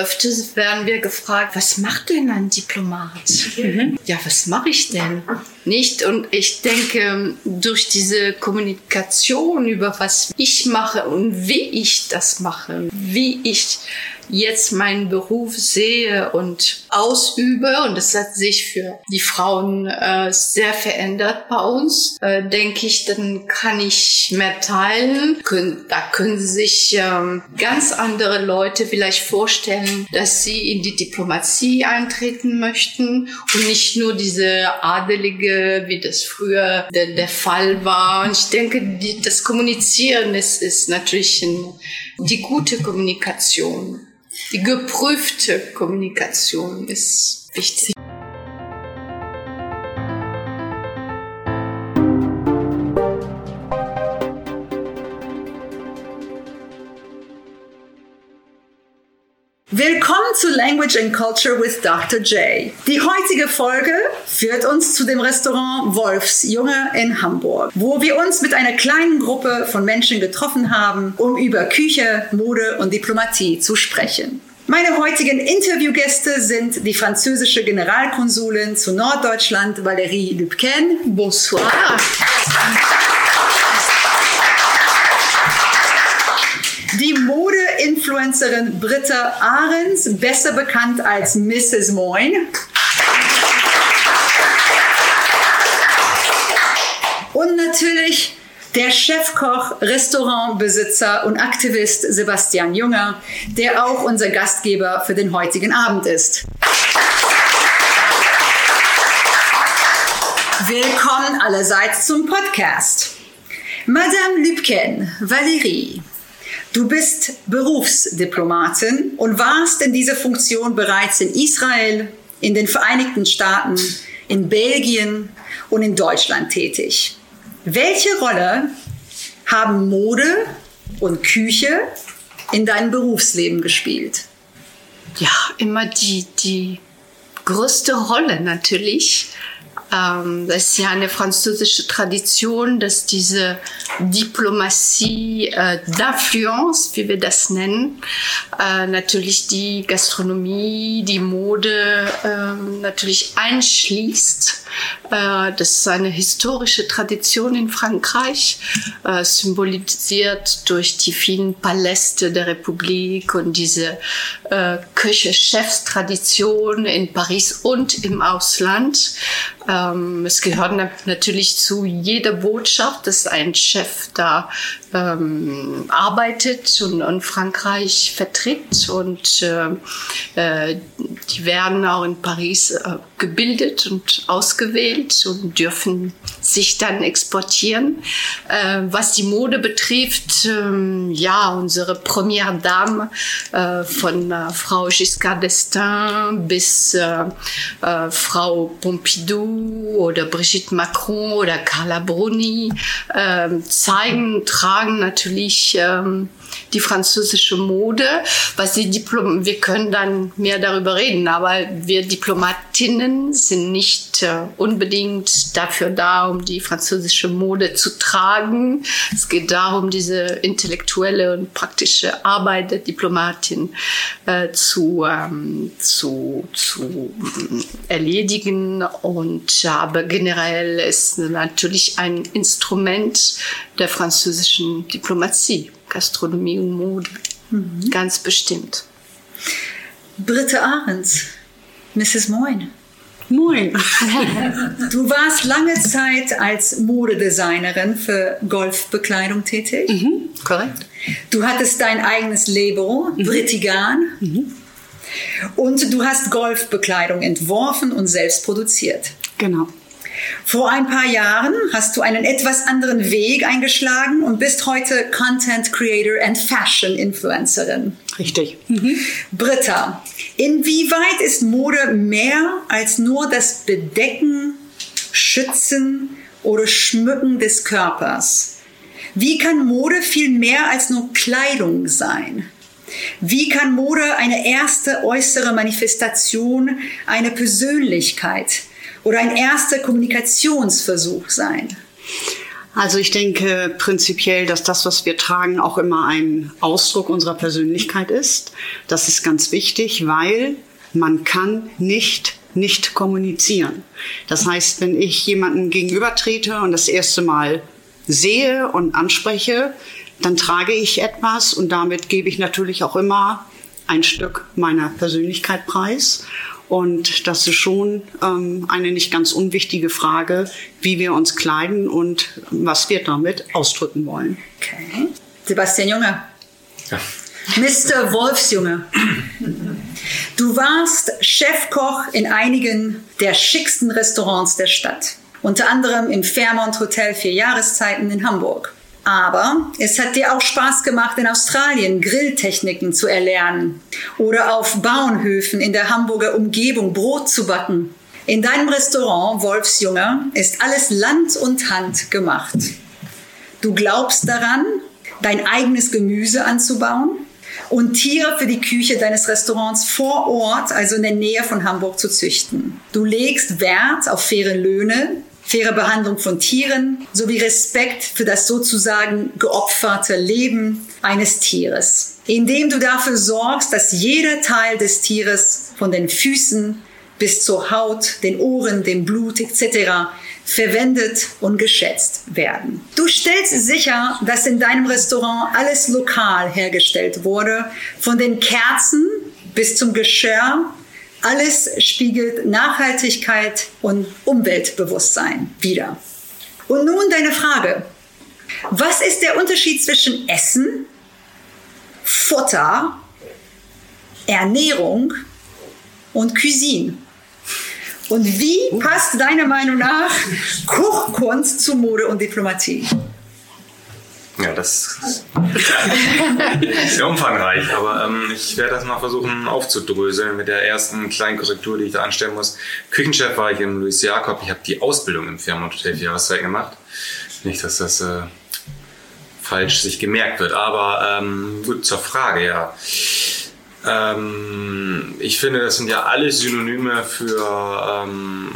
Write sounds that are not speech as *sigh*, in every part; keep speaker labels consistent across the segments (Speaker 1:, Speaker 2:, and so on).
Speaker 1: öfters werden wir gefragt, was macht denn ein Diplomat? Mhm. Ja, was mache ich denn? Nicht? Und ich denke, durch diese Kommunikation über was ich mache und wie ich das mache, wie ich jetzt meinen Beruf sehe und ausübe, und das hat sich für die Frauen äh, sehr verändert bei uns, äh, denke ich, dann kann ich mehr teilen. Können, da können sich ähm, ganz andere Leute vielleicht vorstellen, dass sie in die Diplomatie eintreten möchten und nicht nur diese adelige, wie das früher der, der Fall war. Und ich denke, die, das Kommunizieren ist, ist natürlich ein, die gute Kommunikation. Die geprüfte Kommunikation ist wichtig.
Speaker 2: Willkommen zu Language and Culture with Dr. J. Die heutige Folge führt uns zu dem Restaurant Wolfsjunge in Hamburg, wo wir uns mit einer kleinen Gruppe von Menschen getroffen haben, um über Küche, Mode und Diplomatie zu sprechen. Meine heutigen Interviewgäste sind die französische Generalkonsulin zu Norddeutschland, Valérie Lübken.
Speaker 1: Bonsoir.
Speaker 2: Mode-Influencerin Britta Ahrens, besser bekannt als Mrs. Moin. Und natürlich der Chefkoch, Restaurantbesitzer und Aktivist Sebastian Junger, der auch unser Gastgeber für den heutigen Abend ist. Willkommen allerseits zum Podcast. Madame Lübken, Valérie, du bist Berufsdiplomatin und warst in dieser Funktion bereits in Israel, in den Vereinigten Staaten, in Belgien und in Deutschland tätig. Welche Rolle haben Mode und Küche in deinem Berufsleben gespielt?
Speaker 1: Ja, immer die, die größte Rolle natürlich. Ähm, das ist ja eine französische Tradition, dass diese Diplomatie äh, d'influence, wie wir das nennen, äh, natürlich die Gastronomie, die Mode äh, natürlich einschließt. Äh, das ist eine historische Tradition in Frankreich, äh, symbolisiert durch die vielen Paläste der Republik und diese äh, Küche-Chefstradition in Paris und im Ausland. Ähm, es gehört natürlich zu jeder Botschaft, dass ein Chef da ähm, arbeitet und, und Frankreich vertritt und äh, äh, die werden auch in Paris äh, gebildet und ausgewählt und dürfen sich dann exportieren. Äh, was die Mode betrifft, ähm, ja, unsere Première Dame äh, von äh, Frau Giscard d'Estaing bis Frau Pompidou oder Brigitte Macron oder Carla Bruni äh, zeigen, tragen natürlich ähm, die französische Mode, was die Diplom wir können dann mehr darüber reden, aber wir Diplomatinnen sind nicht äh, unbedingt dafür da, um die französische Mode zu tragen. Es geht darum, diese intellektuelle und praktische Arbeit der Diplomatin äh, zu, ähm, zu, zu erledigen und aber generell ist natürlich ein Instrument der französischen Diplomatie. Gastronomie und Mode. Mhm. Ganz bestimmt.
Speaker 2: Britte Ahrens, Mrs. Moin.
Speaker 1: Moin. *laughs*
Speaker 2: Du warst lange Zeit als Modedesignerin für Golfbekleidung tätig.
Speaker 1: Mhm, korrekt.
Speaker 2: Du hattest dein eigenes Label, mhm. Brittigan. Mhm. Und du hast Golfbekleidung entworfen und selbst produziert.
Speaker 1: Genau.
Speaker 2: Vor ein paar Jahren hast du einen etwas anderen Weg eingeschlagen und bist heute Content Creator and Fashion Influencerin.
Speaker 1: Richtig.
Speaker 2: Mhm. Britta, inwieweit ist Mode mehr als nur das Bedecken, Schützen oder Schmücken des Körpers? Wie kann Mode viel mehr als nur Kleidung sein? Wie kann Mode eine erste äußere Manifestation einer Persönlichkeit oder ein erster Kommunikationsversuch sein?
Speaker 3: Also ich denke prinzipiell, dass das, was wir tragen, auch immer ein Ausdruck unserer Persönlichkeit ist. Das ist ganz wichtig, weil man kann nicht nicht kommunizieren. Das heißt, wenn ich jemanden gegenübertrete und das erste Mal sehe und anspreche, dann trage ich etwas und damit gebe ich natürlich auch immer ein Stück meiner Persönlichkeit preis. Und das ist schon ähm, eine nicht ganz unwichtige Frage, wie wir uns kleiden und was wir damit ausdrücken wollen.
Speaker 2: Okay. Sebastian Junge. Ja. Mr. Wolfsjunge. Du warst Chefkoch in einigen der schicksten Restaurants der Stadt. Unter anderem im Fairmont Hotel Vier Jahreszeiten in Hamburg. Aber es hat dir auch Spaß gemacht, in Australien Grilltechniken zu erlernen oder auf Bauernhöfen in der Hamburger Umgebung Brot zu backen. In deinem Restaurant Wolfsjunge ist alles Land und Hand gemacht. Du glaubst daran, dein eigenes Gemüse anzubauen und Tiere für die Küche deines Restaurants vor Ort, also in der Nähe von Hamburg, zu züchten. Du legst Wert auf faire Löhne, faire Behandlung von Tieren sowie Respekt für das sozusagen geopferte Leben eines Tieres, indem du dafür sorgst, dass jeder Teil des Tieres von den Füßen bis zur Haut, den Ohren, dem Blut etc. verwendet und geschätzt werden. Du stellst sicher, dass in deinem Restaurant alles lokal hergestellt wurde, von den Kerzen bis zum Geschirr alles spiegelt Nachhaltigkeit und Umweltbewusstsein wider. Und nun deine Frage. Was ist der Unterschied zwischen Essen, Futter, Ernährung und Cuisine? Und wie passt deiner Meinung nach Kochkunst zu Mode und Diplomatie?
Speaker 4: Ja, das ist sehr umfangreich, aber ähm, ich werde das mal versuchen aufzudröseln mit der ersten kleinen Korrektur, die ich da anstellen muss. Küchenchef war ich in Louis Jakob. Ich habe die Ausbildung im Hotel für Jahreszeit gemacht. Nicht, dass das äh, falsch sich gemerkt wird, aber ähm, gut zur Frage, ja. Ähm, ich finde, das sind ja alle Synonyme für ähm,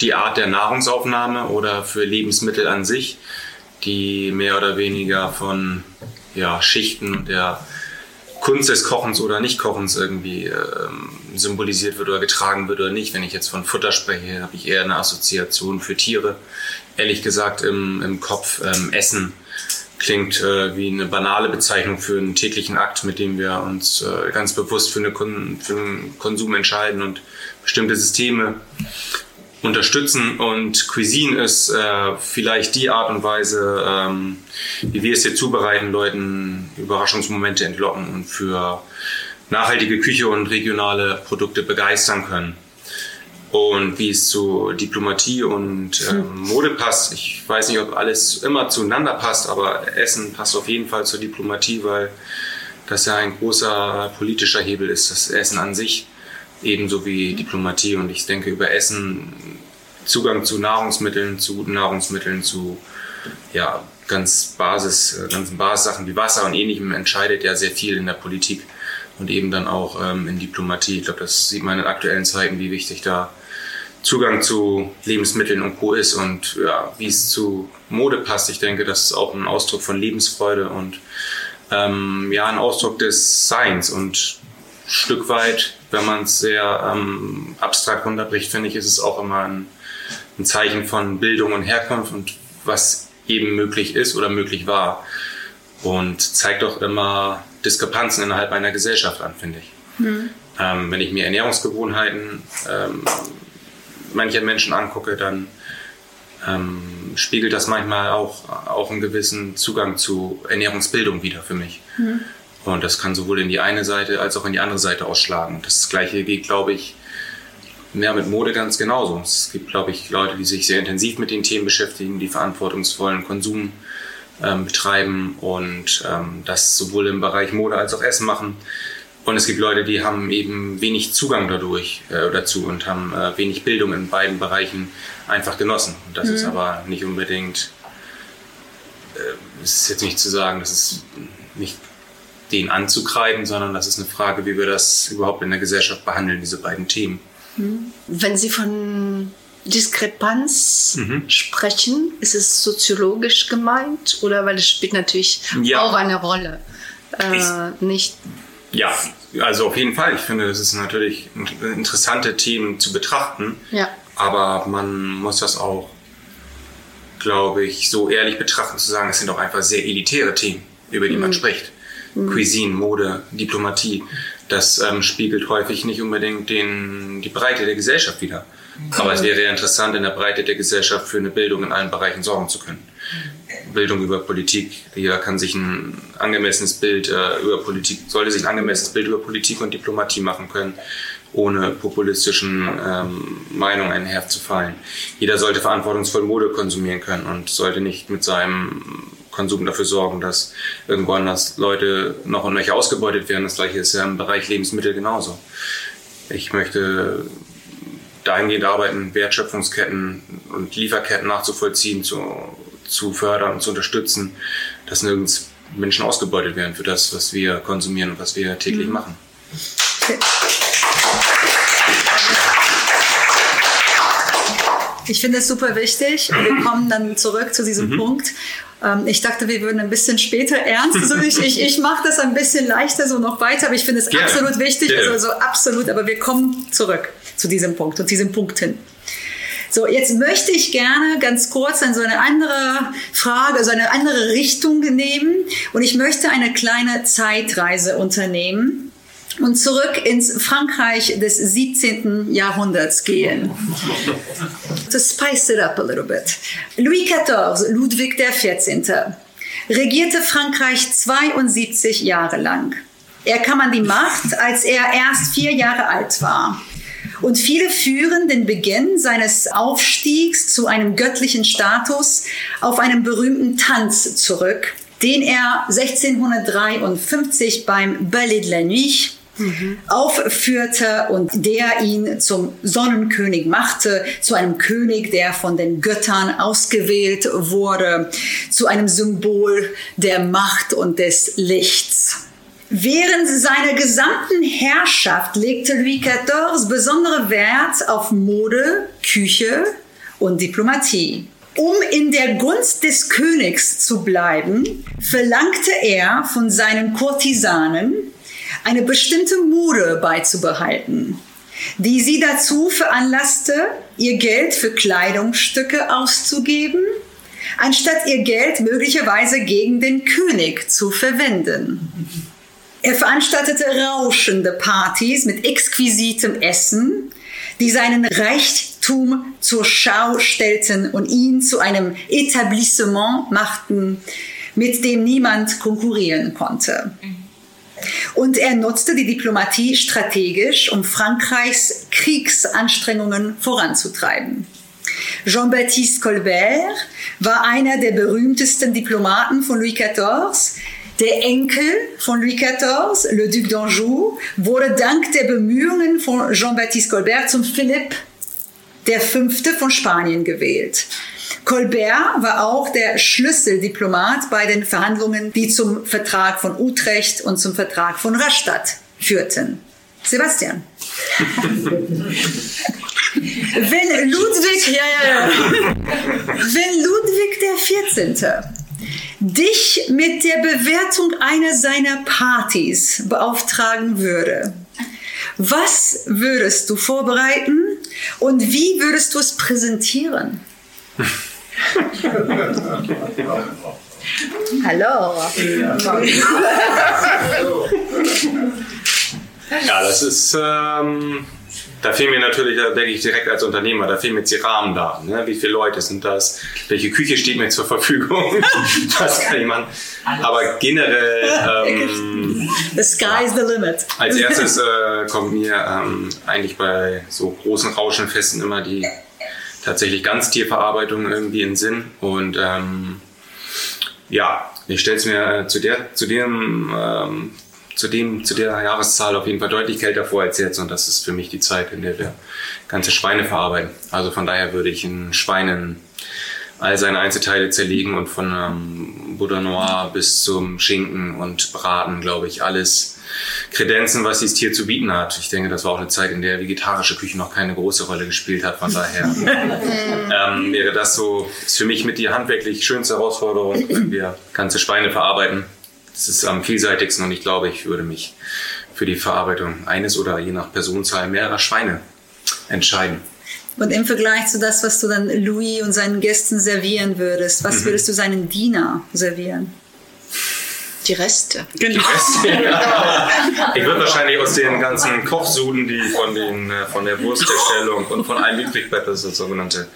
Speaker 4: die Art der Nahrungsaufnahme oder für Lebensmittel an sich die mehr oder weniger von ja, Schichten der Kunst des Kochens oder Nicht-Kochens irgendwie ähm, symbolisiert wird oder getragen wird oder nicht. Wenn ich jetzt von Futter spreche, habe ich eher eine Assoziation für Tiere. Ehrlich gesagt im, im Kopf ähm, Essen klingt äh, wie eine banale Bezeichnung für einen täglichen Akt, mit dem wir uns äh, ganz bewusst für, eine Kon für einen Konsum entscheiden und bestimmte Systeme unterstützen. Und Cuisine ist äh, vielleicht die Art und Weise, ähm, wie wir es hier zubereiten, Leuten Überraschungsmomente entlocken und für nachhaltige Küche und regionale Produkte begeistern können. Und wie es zu Diplomatie und ähm, Mode passt, ich weiß nicht, ob alles immer zueinander passt, aber Essen passt auf jeden Fall zur Diplomatie, weil das ja ein großer politischer Hebel ist, das Essen an sich ebenso wie Diplomatie. Und ich denke, über Essen, Zugang zu Nahrungsmitteln, zu guten Nahrungsmitteln, zu ja, ganz Basis, äh, ganzen Basissachen wie Wasser und ähnlichem entscheidet ja sehr viel in der Politik und eben dann auch ähm, in Diplomatie. Ich glaube, das sieht man in aktuellen Zeiten, wie wichtig da Zugang zu Lebensmitteln und Co. ist und ja, wie es zu Mode passt. Ich denke, das ist auch ein Ausdruck von Lebensfreude und ähm, ja, ein Ausdruck des Seins und Stück weit, wenn man es sehr ähm, abstrakt runterbricht, finde ich, ist es auch immer ein, ein, Zeichen von Bildung und Herkunft und was eben möglich ist oder möglich war. Und zeigt auch immer Diskrepanzen innerhalb einer Gesellschaft an, finde ich. Mhm. Ähm, wenn ich mir Ernährungsgewohnheiten ähm, mancher Menschen angucke, dann ähm, spiegelt das manchmal auch, auch einen gewissen Zugang zu Ernährungsbildung wieder für mich. Mhm. Und das kann sowohl in die eine Seite als auch in die andere Seite ausschlagen. Das gleiche geht, glaube ich, mehr mit Mode ganz genauso. Es gibt, glaube ich, Leute, die sich sehr intensiv mit den Themen beschäftigen, die verantwortungsvollen Konsum ähm, betreiben und ähm, das sowohl im Bereich Mode als auch Essen machen. Und es gibt Leute, die haben eben wenig Zugang dadurch äh, dazu und haben äh, wenig Bildung in beiden Bereichen einfach genossen. Und das mhm. ist aber nicht unbedingt, äh, ist jetzt nicht zu sagen, das ist nicht den anzukreiden, sondern das ist eine Frage, wie wir das überhaupt in der Gesellschaft behandeln, diese beiden Themen.
Speaker 1: Wenn Sie von Diskrepanz mhm. sprechen? Ist es soziologisch gemeint oder weil es spielt natürlich ja. auch eine Rolle? Äh, nicht.
Speaker 4: Ja, also auf jeden Fall. Ich finde, das ist natürlich interessante Themen zu betrachten.
Speaker 1: Ja.
Speaker 4: Aber man muss das auch, glaube ich, so ehrlich betrachten, zu sagen, es sind auch einfach sehr elitäre Themen, über die mhm. man spricht. Mhm. Cuisine, Mode, Diplomatie. Das ähm, spiegelt häufig nicht unbedingt den, die Breite der Gesellschaft wider. Aber es wäre interessant, in der Breite der Gesellschaft für eine Bildung in allen Bereichen sorgen zu können. Bildung über Politik. Jeder kann sich ein angemessenes Bild äh, über Politik, sollte sich ein angemessenes Bild über Politik und Diplomatie machen können, ohne populistischen ähm, Meinungen einher zu fallen. Jeder sollte verantwortungsvoll Mode konsumieren können und sollte nicht mit seinem Konsum dafür sorgen, dass irgendwo anders Leute noch und nöcher ausgebeutet werden. Das gleiche ist ja im Bereich Lebensmittel genauso. Ich möchte dahingehend arbeiten, Wertschöpfungsketten und Lieferketten nachzuvollziehen, zu, zu fördern und zu unterstützen, dass nirgends Menschen ausgebeutet werden für das, was wir konsumieren und was wir täglich mhm. machen.
Speaker 2: Ich finde es super wichtig. Wir kommen dann zurück zu diesem mhm. Punkt. Ähm, ich dachte, wir würden ein bisschen später ernst. Also ich, ich, ich mache das ein bisschen leichter so noch weiter, aber ich finde es yeah. absolut wichtig. Yeah. Also so absolut, aber wir kommen zurück zu diesem Punkt und diesem Punkt hin. So, jetzt möchte ich gerne ganz kurz an so eine andere Frage, so eine andere Richtung nehmen und ich möchte eine kleine Zeitreise unternehmen und zurück ins Frankreich des 17. Jahrhunderts gehen. To spice it up a little bit. Louis XIV, Ludwig XIV, regierte Frankreich 72 Jahre lang. Er kam an die Macht, als er erst vier Jahre alt war. Und viele führen den Beginn seines Aufstiegs zu einem göttlichen Status auf einen berühmten Tanz zurück, den er 1653 beim Ballet de la Nuit Mhm. aufführte und der ihn zum Sonnenkönig machte, zu einem König, der von den Göttern ausgewählt wurde, zu einem Symbol der Macht und des Lichts. Während seiner gesamten Herrschaft legte Louis XIV besondere Wert auf Mode, Küche und Diplomatie. Um in der Gunst des Königs zu bleiben, verlangte er von seinen Kurtisanen eine bestimmte Mode beizubehalten, die sie dazu veranlasste, ihr Geld für Kleidungsstücke auszugeben, anstatt ihr Geld möglicherweise gegen den König zu verwenden. Er veranstaltete rauschende Partys mit exquisitem Essen, die seinen Reichtum zur Schau stellten und ihn zu einem Etablissement machten, mit dem niemand konkurrieren konnte. Und er nutzte die Diplomatie strategisch, um Frankreichs Kriegsanstrengungen voranzutreiben. Jean-Baptiste Colbert war einer der berühmtesten Diplomaten von Louis XIV, der Enkel von Louis XIV, le Duc d'Anjou, wurde dank der Bemühungen von Jean-Baptiste Colbert zum Philipp Fünfte von Spanien gewählt. Colbert war auch der Schlüsseldiplomat bei den Verhandlungen, die zum Vertrag von Utrecht und zum Vertrag von Rastatt führten. Sebastian. *laughs* Wenn Ludwig, ja, ja, ja. Wenn Ludwig der 14 dich mit der Bewertung einer seiner Partys beauftragen würde, was würdest du vorbereiten und wie würdest du es präsentieren? *laughs* *laughs* Hallo.
Speaker 4: Ja, das ist ähm, da fehlen mir natürlich, da denke ich direkt als Unternehmer, da fehlen mir jetzt die Rahmendaten. Ne? Wie viele Leute sind das? Welche Küche steht mir zur Verfügung? *laughs* das kann ich machen. Aber generell.
Speaker 2: Ähm, the sky is the limit.
Speaker 4: Als erstes äh, kommt mir ähm, eigentlich bei so großen Rauschenfesten immer die tatsächlich Ganztierverarbeitung irgendwie in Sinn. Und ähm, ja, ich stelle es mir zu, der, zu dem ähm, zu, dem, zu der Jahreszahl auf jeden Fall deutlich kälter vor als jetzt und das ist für mich die Zeit, in der wir ganze Schweine verarbeiten. Also von daher würde ich in Schweinen all seine Einzelteile zerlegen und von ähm, Boudin Noir bis zum Schinken und Braten, glaube ich, alles Kredenzen, was dieses Tier zu bieten hat. Ich denke, das war auch eine Zeit, in der vegetarische Küche noch keine große Rolle gespielt hat. Von daher *laughs* ähm, wäre das so, ist für mich mit die handwerklich schönste Herausforderung, wenn wir ganze Schweine verarbeiten. Das ist am vielseitigsten und ich glaube, ich würde mich für die Verarbeitung eines oder je nach Personenzahl mehrerer Schweine entscheiden.
Speaker 2: Und im Vergleich zu das, was du dann Louis und seinen Gästen servieren würdest, was würdest du seinen Diener servieren?
Speaker 1: Die Reste.
Speaker 3: Genau. *laughs*
Speaker 4: Ich würde wahrscheinlich aus den ganzen Kochsuden, die von, den, äh, von der Wursterstellung und von einem übrig bleibt, das ist das sogenannte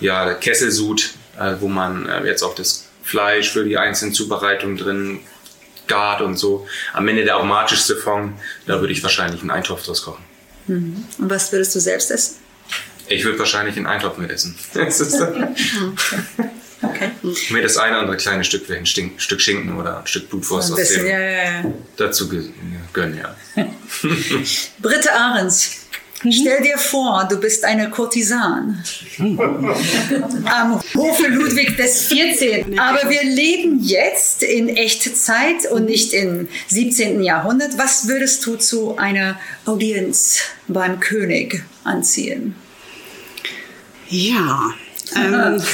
Speaker 4: ja, Kesselsud, äh, wo man äh, jetzt auch das Fleisch für die einzelnen Zubereitungen drin gart und so. Am Ende der aromatischste Fond, da würde ich wahrscheinlich einen Eintopf draus kochen.
Speaker 2: Und was würdest du selbst essen?
Speaker 4: Ich würde wahrscheinlich einen Eintopf mit essen. *laughs* Das ist
Speaker 2: Okay.
Speaker 4: mir das eine oder andere kleine Stück, ein Stink- Stück Schinken oder ein Stück Blutwurst
Speaker 2: Ein
Speaker 4: aus
Speaker 2: bisschen,
Speaker 4: dem
Speaker 2: ja, ja, ja.
Speaker 4: dazu gönnen, ja. *laughs*
Speaker 2: Britta Ahrens, stell dir vor, du bist eine Kurtisan am Hofe Ludwig des 14. *laughs* Aber wir leben jetzt in Echtzeit und nicht im 17. Jahrhundert. Was würdest du zu einer Audienz beim König anziehen?
Speaker 3: Ja, ähm, *laughs*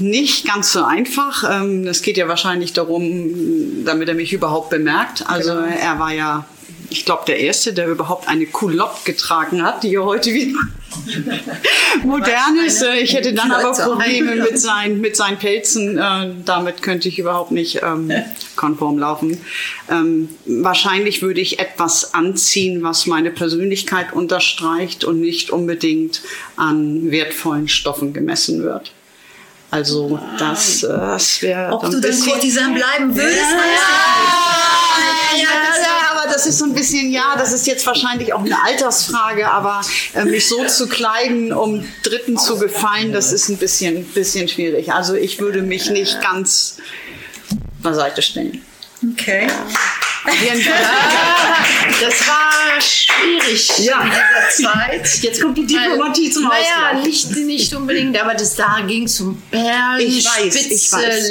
Speaker 3: nicht ganz so einfach. Ähm, Es geht ja wahrscheinlich darum, damit er mich überhaupt bemerkt. Also er war ja, ich glaube, der Erste, der überhaupt eine Culotte getragen hat, die ja heute wieder *laughs* modern ist. Ich hätte dann aber. Probleme mit seinen, mit seinen Pelzen. Äh, Damit könnte ich überhaupt nicht ähm, *laughs* konform laufen. Ähm, wahrscheinlich würde ich etwas anziehen, was meine Persönlichkeit unterstreicht und nicht unbedingt an wertvollen Stoffen gemessen wird. Also das, äh, das wäre
Speaker 2: Ob du dann Kurtisan bleiben würdest?
Speaker 3: ja, ja, ja, aber das ist so ein bisschen, ja, das ist jetzt wahrscheinlich auch eine Altersfrage, aber äh, mich so zu kleiden, um Dritten zu gefallen, das ist ein bisschen, bisschen schwierig. Also ich würde mich nicht ganz beiseite stellen.
Speaker 2: Okay. *laughs*
Speaker 1: Das war schwierig
Speaker 3: Ja.
Speaker 1: in dieser Zeit.
Speaker 3: Jetzt kommt die Diplomatie zum
Speaker 1: Naja,
Speaker 3: Ausgleich.
Speaker 1: nicht, nicht unbedingt, aber das da ging es um Perlen,
Speaker 3: Ich weiß, ich
Speaker 1: Spitze,
Speaker 3: weiß.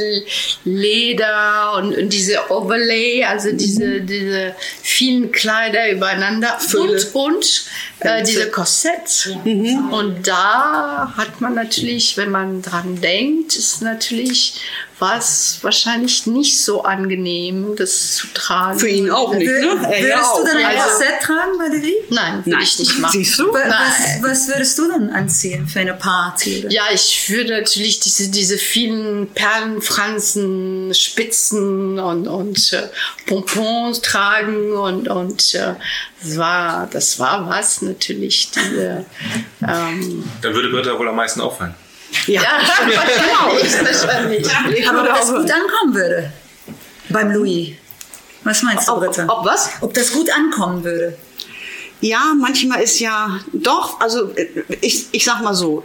Speaker 1: Leder und, und diese Overlay, also diese, diese vielen Kleider übereinander
Speaker 3: Fülle.
Speaker 1: und, und äh, diese Korsett. Und da hat man natürlich, wenn man dran denkt, ist natürlich was wahrscheinlich nicht so angenehm, das zu tragen.
Speaker 3: Für ihn auch nicht, ne? Er ja
Speaker 2: Würdest du dann ein
Speaker 1: Also-
Speaker 2: Korsett tragen, Valerie?
Speaker 1: Nein, würde
Speaker 3: Nein.
Speaker 1: ich nicht machen.
Speaker 3: Siehst du?
Speaker 2: Wa- Was,
Speaker 1: Nein.
Speaker 2: was würdest du dann anziehen für eine Party?
Speaker 1: Ja, ich würde natürlich diese, diese vielen Perlenfransen, Spitzen und, und äh, Pompons tragen und, und äh, das, war, das war was natürlich. Diese, ähm,
Speaker 4: Dann würde Britta wohl am meisten auffallen.
Speaker 3: Ja.
Speaker 1: ja, *laughs* wahrscheinlich, wahrscheinlich.
Speaker 3: Ich
Speaker 2: Aber ob das gut ankommen würde beim Louis. Was meinst du,
Speaker 3: ob,
Speaker 2: Britta?
Speaker 3: ob was?
Speaker 2: Ob das gut ankommen würde?
Speaker 3: Ja, manchmal ist ja doch, also äh, ich, ich sag mal so,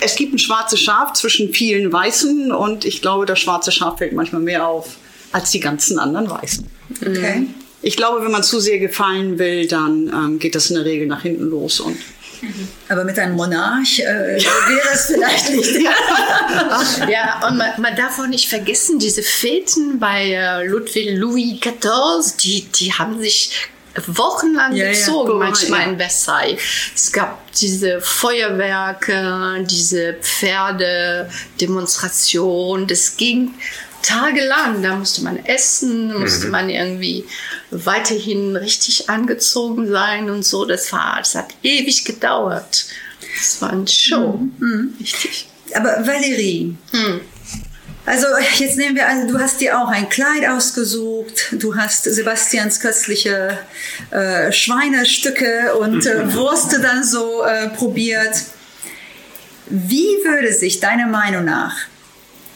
Speaker 3: es gibt ein schwarzes Schaf zwischen vielen Weißen und ich glaube, das schwarze Schaf fällt manchmal mehr auf als die ganzen anderen Weißen.
Speaker 2: Okay.
Speaker 3: Ich glaube, wenn man zu sehr gefallen will, dann ähm, geht das in der Regel nach hinten los und
Speaker 2: Aber mit einem Monarch äh, wäre es vielleicht nicht. *laughs*
Speaker 1: Ja, und man, man darf auch nicht vergessen, diese Feten bei äh, Ludwig Louis XIV, die, die haben sich wochenlang
Speaker 2: Ja, ja.
Speaker 1: gezogen,
Speaker 3: Boah,
Speaker 1: manchmal
Speaker 3: ja.
Speaker 1: in Versailles. Es gab diese Feuerwerke, diese Pferdedemonstration, das ging tagelang. Da musste man essen, musste man irgendwie weiterhin richtig angezogen sein und so. Das war, das hat ewig gedauert. Das war eine Show. Richtig.
Speaker 2: Aber Valerie, also jetzt nehmen wir an, du hast dir auch ein Kleid ausgesucht, du hast Sebastians köstliche äh, Schweinestücke und äh, Wurste dann so äh, probiert. Wie würde sich deiner Meinung nach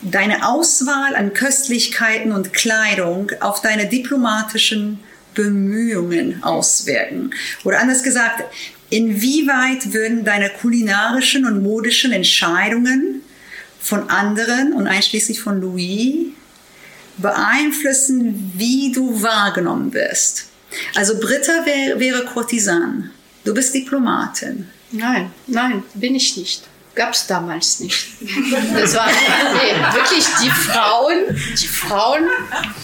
Speaker 2: deine Auswahl an Köstlichkeiten und Kleidung auf deine diplomatischen Bemühungen auswirken? Oder anders gesagt, inwieweit würden deine kulinarischen und modischen Entscheidungen von anderen und einschließlich von Louis beeinflussen, wie du wahrgenommen wirst? Also Britta wär, wäre Kurtisan, du bist Diplomatin.
Speaker 1: Nein, nein, bin ich nicht. Gab es damals nicht. Das war nee, wirklich die Frauen. Die Frauen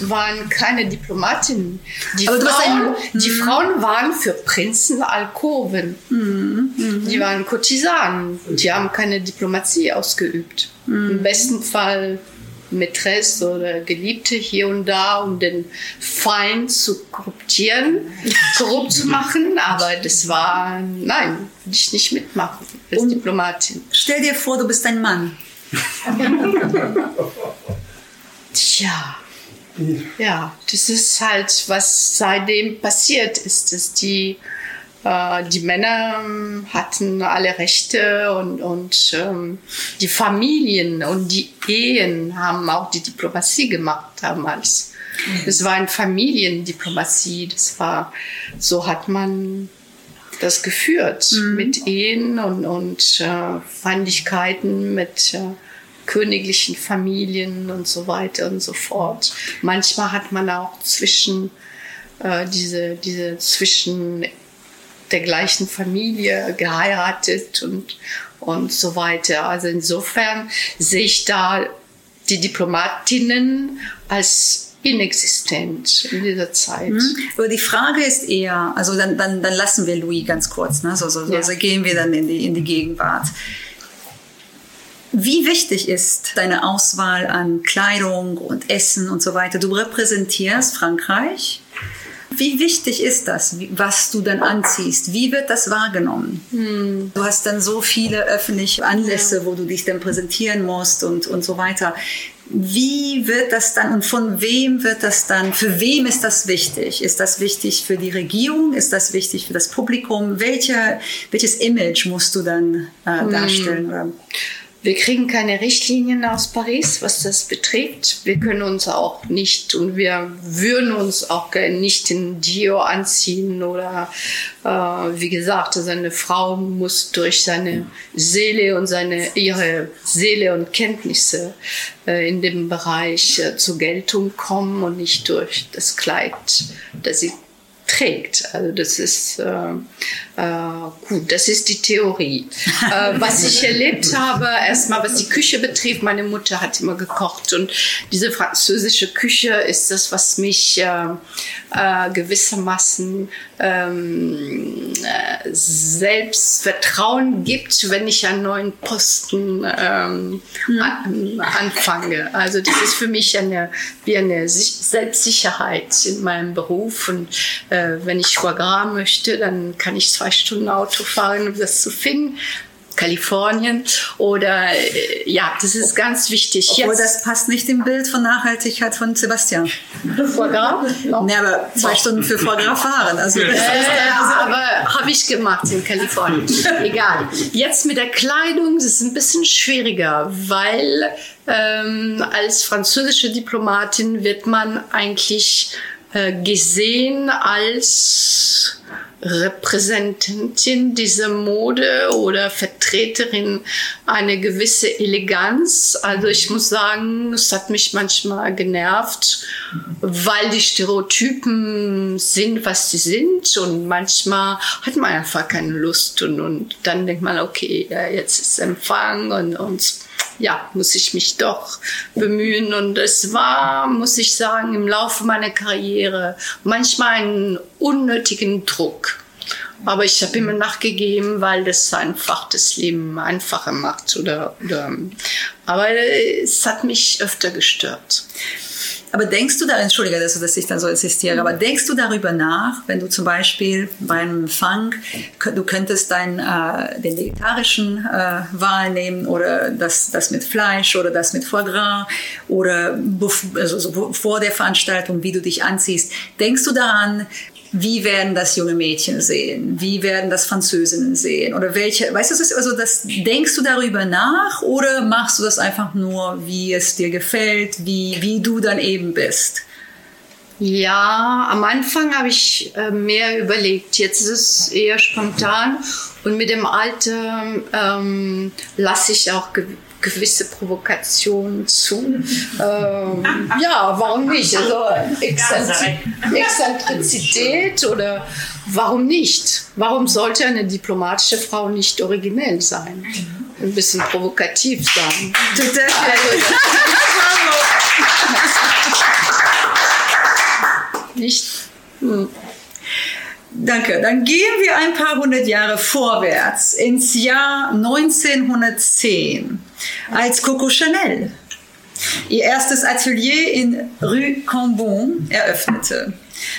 Speaker 1: waren keine Diplomatinnen. Die, Frauen,
Speaker 2: ein-
Speaker 1: die Frauen waren für Prinzen Alkoven. Die waren Kurtisanen. Die haben keine Diplomatie ausgeübt. Im besten Fall Mätresse oder Geliebte hier und da, um den Feind zu korruptieren, korrupt zu machen. Aber das war, nein, würde ich nicht mitmachen als
Speaker 2: Und-
Speaker 1: Diplomatin.
Speaker 2: Stell dir vor, du bist ein Mann.
Speaker 1: Tja. Ja, das ist halt, was seitdem passiert ist, dass die, die Männer ähm, hatten alle Rechte und, und ähm, die Familien und die Ehen haben auch die Diplomatie gemacht damals. Das war eine Familiendiplomatie, das war, so hat man das geführt mit Ehen und, und äh, Feindlichkeiten, mit äh, königlichen Familien und so weiter und so fort. Manchmal hat man auch zwischen äh, diese, diese zwischen der gleichen Familie geheiratet und, und so weiter. Also insofern sehe ich da die Diplomatinnen als inexistent in dieser Zeit.
Speaker 2: Aber die Frage ist eher, also dann, dann, dann lassen wir Louis ganz kurz, ne? so, so, so,
Speaker 1: Ja.
Speaker 2: so gehen wir dann in die, in die Gegenwart. Wie wichtig ist deine Auswahl an Kleidung und Essen und so weiter? Du repräsentierst Frankreich. Wie wichtig ist das, was du dann anziehst? Wie wird das wahrgenommen? Du hast dann so viele öffentliche Anlässe, wo du dich dann präsentieren musst und, und so weiter. Wie wird das dann und von wem wird das dann, für wem ist das wichtig? Ist das wichtig für die Regierung? Ist das wichtig für das Publikum? Welche, welches Image musst du dann äh, darstellen? Oder?
Speaker 1: Wir kriegen keine Richtlinien aus Paris, was das betrifft. Wir können uns auch nicht und wir würden uns auch nicht in Dior anziehen oder äh, wie gesagt, also eine Frau muss durch seine Seele und seine ihre Seele und Kenntnisse äh, in dem Bereich äh, zur Geltung kommen und nicht durch das Kleid, das sie trägt. Also das ist äh, äh, gut, das ist die Theorie. äh, was ich erlebt habe, erstmal was die Küche betrifft, meine Mutter hat immer gekocht und diese französische Küche ist das, was mich äh, äh, gewissermaßen ähm, äh, Selbstvertrauen gibt, wenn ich einen neuen Posten ähm, an, anfange. Also das ist für mich eine, wie eine Sich- Selbstsicherheit in meinem Beruf. Und äh, wenn ich Foie möchte, dann kann ich zwei Stunden Auto fahren, um das zu finden. Kalifornien oder äh, ja, das ist ganz wichtig.
Speaker 2: Obwohl
Speaker 1: Jetzt
Speaker 2: das passt nicht im Bild von Nachhaltigkeit von Sebastian.
Speaker 1: Foie Gras? No.
Speaker 2: Ne, aber zwei Stunden für Foie Gras fahren. Also
Speaker 1: Äh, aber habe ich gemacht in Kalifornien. *laughs* Egal. Jetzt mit der Kleidung das ist es ein bisschen schwieriger, weil ähm, als französische Diplomatin wird man eigentlich äh, gesehen als Repräsentantin dieser Mode oder Vertreterin eine gewisse Eleganz. Also ich muss sagen, es hat mich manchmal genervt, weil die Stereotypen sind, was sie sind und manchmal hat man einfach keine Lust und, und dann denkt man, okay, ja, jetzt ist Empfang und, und ja, muss ich mich doch bemühen. Und es war, muss ich sagen, im Laufe meiner Karriere manchmal einen unnötigen Druck. Aber ich habe immer nachgegeben, weil das einfach das Leben einfacher macht. Oder, oder, aber es hat mich öfter gestört.
Speaker 2: Aber denkst du da, entschuldige, dass, dass ich dann so insistiere, aber denkst du darüber nach, wenn du zum Beispiel beim kö- du könntest dein, äh, den vegetarischen äh, Wahl nehmen oder das, das mit Fleisch oder das mit Foie Gras oder also so vor der Veranstaltung, wie du dich anziehst. Denkst du daran, wie werden das junge Mädchen sehen? Wie werden das Französinnen sehen? Oder welche, weißt du, also das, denkst du darüber nach oder machst du das einfach nur, wie es dir gefällt, wie, wie du dann eben bist?
Speaker 1: Ja, am Anfang habe ich äh, mehr überlegt. Jetzt ist es eher spontan und mit dem Alter ähm, lasse ich auch gewisse Provokationen zu. Ähm, ja, warum nicht? Also Exzentri *laughs* Exzentrizität oder warum nicht? Warum sollte eine diplomatische Frau nicht originell sein? ein bisschen provokativ sagen.
Speaker 2: Total.
Speaker 1: Nicht?
Speaker 2: Danke. Dann gehen wir ein paar hundert Jahre vorwärts ins Jahr 1910, als Coco Chanel ihr erstes Atelier in Rue Cambon eröffnete.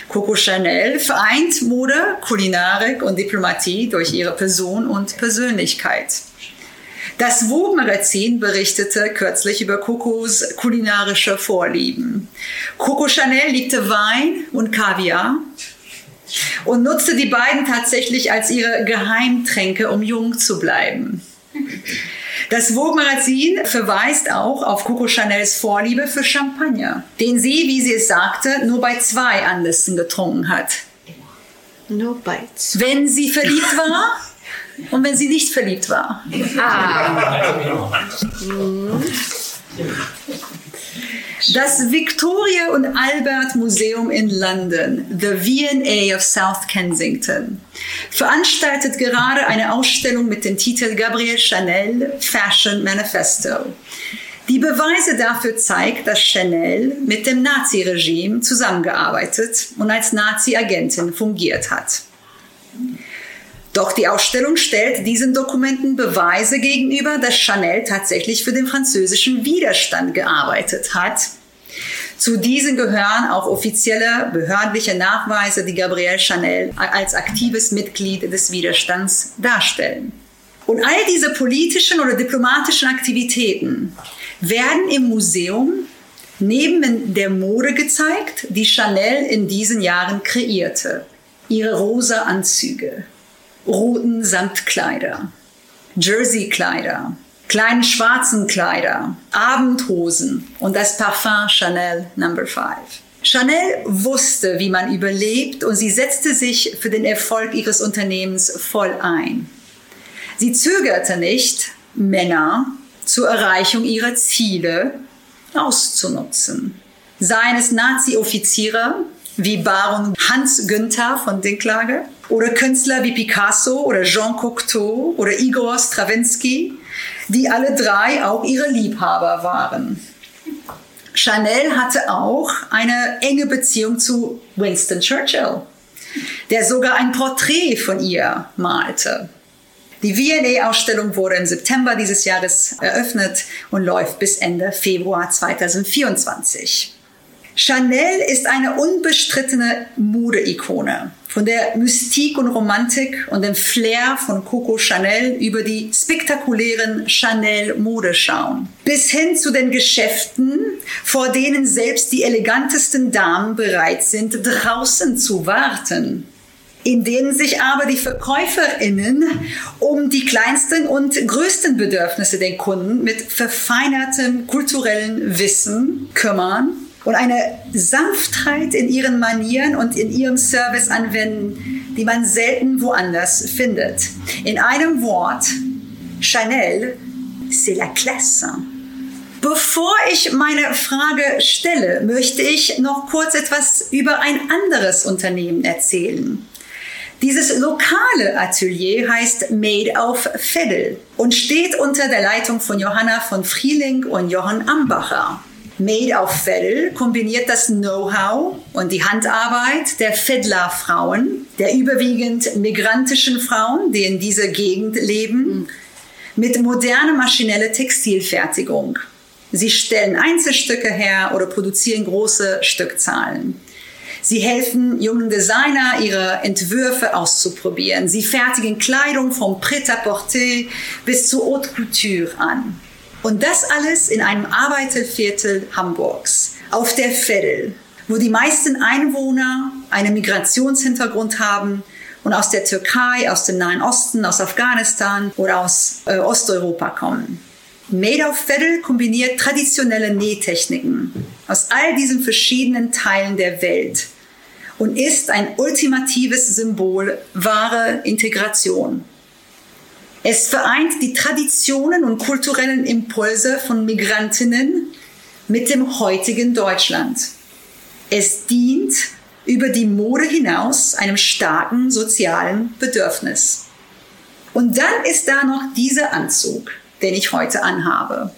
Speaker 2: Coco Chanel vereint Mode, Kulinarik und Diplomatie durch ihre Person und Persönlichkeit. Das Vogue-Magazin berichtete kürzlich über Cocos kulinarische Vorlieben. Coco Chanel liebte Wein und Kaviar und nutzte die beiden tatsächlich als ihre Geheimtränke, um jung zu bleiben. Das Vogue-Magazin verweist auch auf Coco Chanels Vorliebe für Champagner, den sie, wie sie es sagte, nur bei zwei Anlässen getrunken hat.
Speaker 1: Nur bei zwei.
Speaker 2: Wenn sie verliebt war und wenn sie nicht verliebt war.
Speaker 1: Ah. *laughs*
Speaker 2: Das Victoria und Albert Museum in London, the V&A of South Kensington, veranstaltet gerade eine Ausstellung mit dem Titel Gabrielle Chanel Fashion Manifesto. Die Beweise dafür zeigt, dass Chanel mit dem Naziregime zusammengearbeitet und als Nazi-Agentin fungiert hat. Doch die Ausstellung stellt diesen Dokumenten Beweise gegenüber, dass Chanel tatsächlich für den französischen Widerstand gearbeitet hat. Zu diesen gehören auch offizielle behördliche Nachweise, die Gabrielle Chanel als aktives Mitglied des Widerstands darstellen. Und all diese politischen oder diplomatischen Aktivitäten werden im Museum neben der Mode gezeigt, die Chanel in diesen Jahren kreierte. Ihre rosa Anzüge, roten Samtkleider, Jerseykleider, kleinen schwarzen Kleider, Abendhosen und das Parfum Chanel no. 5. Chanel wusste, wie man überlebt und sie setzte sich für den Erfolg ihres Unternehmens voll ein. Sie zögerte nicht, Männer zur Erreichung ihrer Ziele auszunutzen. Seien es Nazi-Offiziere wie Baron Hans Günther von Dinklage oder Künstler wie Picasso oder Jean Cocteau oder Igor Stravinsky, die alle drei auch ihre Liebhaber waren. Chanel hatte auch eine enge Beziehung zu Winston Churchill, der sogar ein Porträt von ihr malte. Die V&A-Ausstellung wurde im September dieses Jahres eröffnet und läuft bis Ende Februar 2024. Chanel ist eine unbestrittene Modeikone. Von der Mystik und Romantik und dem Flair von Coco Chanel über die spektakulären Chanel-Modeschauen. Bis hin zu den Geschäften, vor denen selbst die elegantesten Damen bereit sind, draußen zu warten. In denen sich aber die Verkäuferinnen um die kleinsten und größten Bedürfnisse der Kunden mit verfeinertem kulturellen Wissen kümmern und eine Sanftheit in ihren Manieren und in ihrem Service anwenden, die man selten woanders findet. In einem Wort, Chanel, c'est la classe. Bevor ich meine Frage stelle, möchte ich noch kurz etwas über ein anderes Unternehmen erzählen. Dieses lokale Atelier heißt Made of Veddel und steht unter der Leitung von Johanna von Frieling und Johann Ambacher. Made of Veddel kombiniert das Know-how und die Handarbeit der Veddler-Frauen, der überwiegend migrantischen Frauen, die in dieser Gegend leben, mit moderner maschineller Textilfertigung. Sie stellen Einzelstücke her oder produzieren große Stückzahlen. Sie helfen jungen Designer, ihre Entwürfe auszuprobieren. Sie fertigen Kleidung vom Prêt-à-porter bis zur Haute Couture an. Und das alles in einem Arbeiterviertel Hamburgs, auf der Veddel, wo die meisten Einwohner einen Migrationshintergrund haben und aus der Türkei, aus dem Nahen Osten, aus Afghanistan oder aus äh, Osteuropa kommen. Made of Veddel kombiniert traditionelle Nähtechniken aus all diesen verschiedenen Teilen der Welt und ist ein ultimatives Symbol wahre Integration. Es vereint die Traditionen und kulturellen Impulse von Migrantinnen mit dem heutigen Deutschland. Es dient über die Mode hinaus einem starken sozialen Bedürfnis. Und dann ist da noch dieser Anzug. den ich heute anhabe.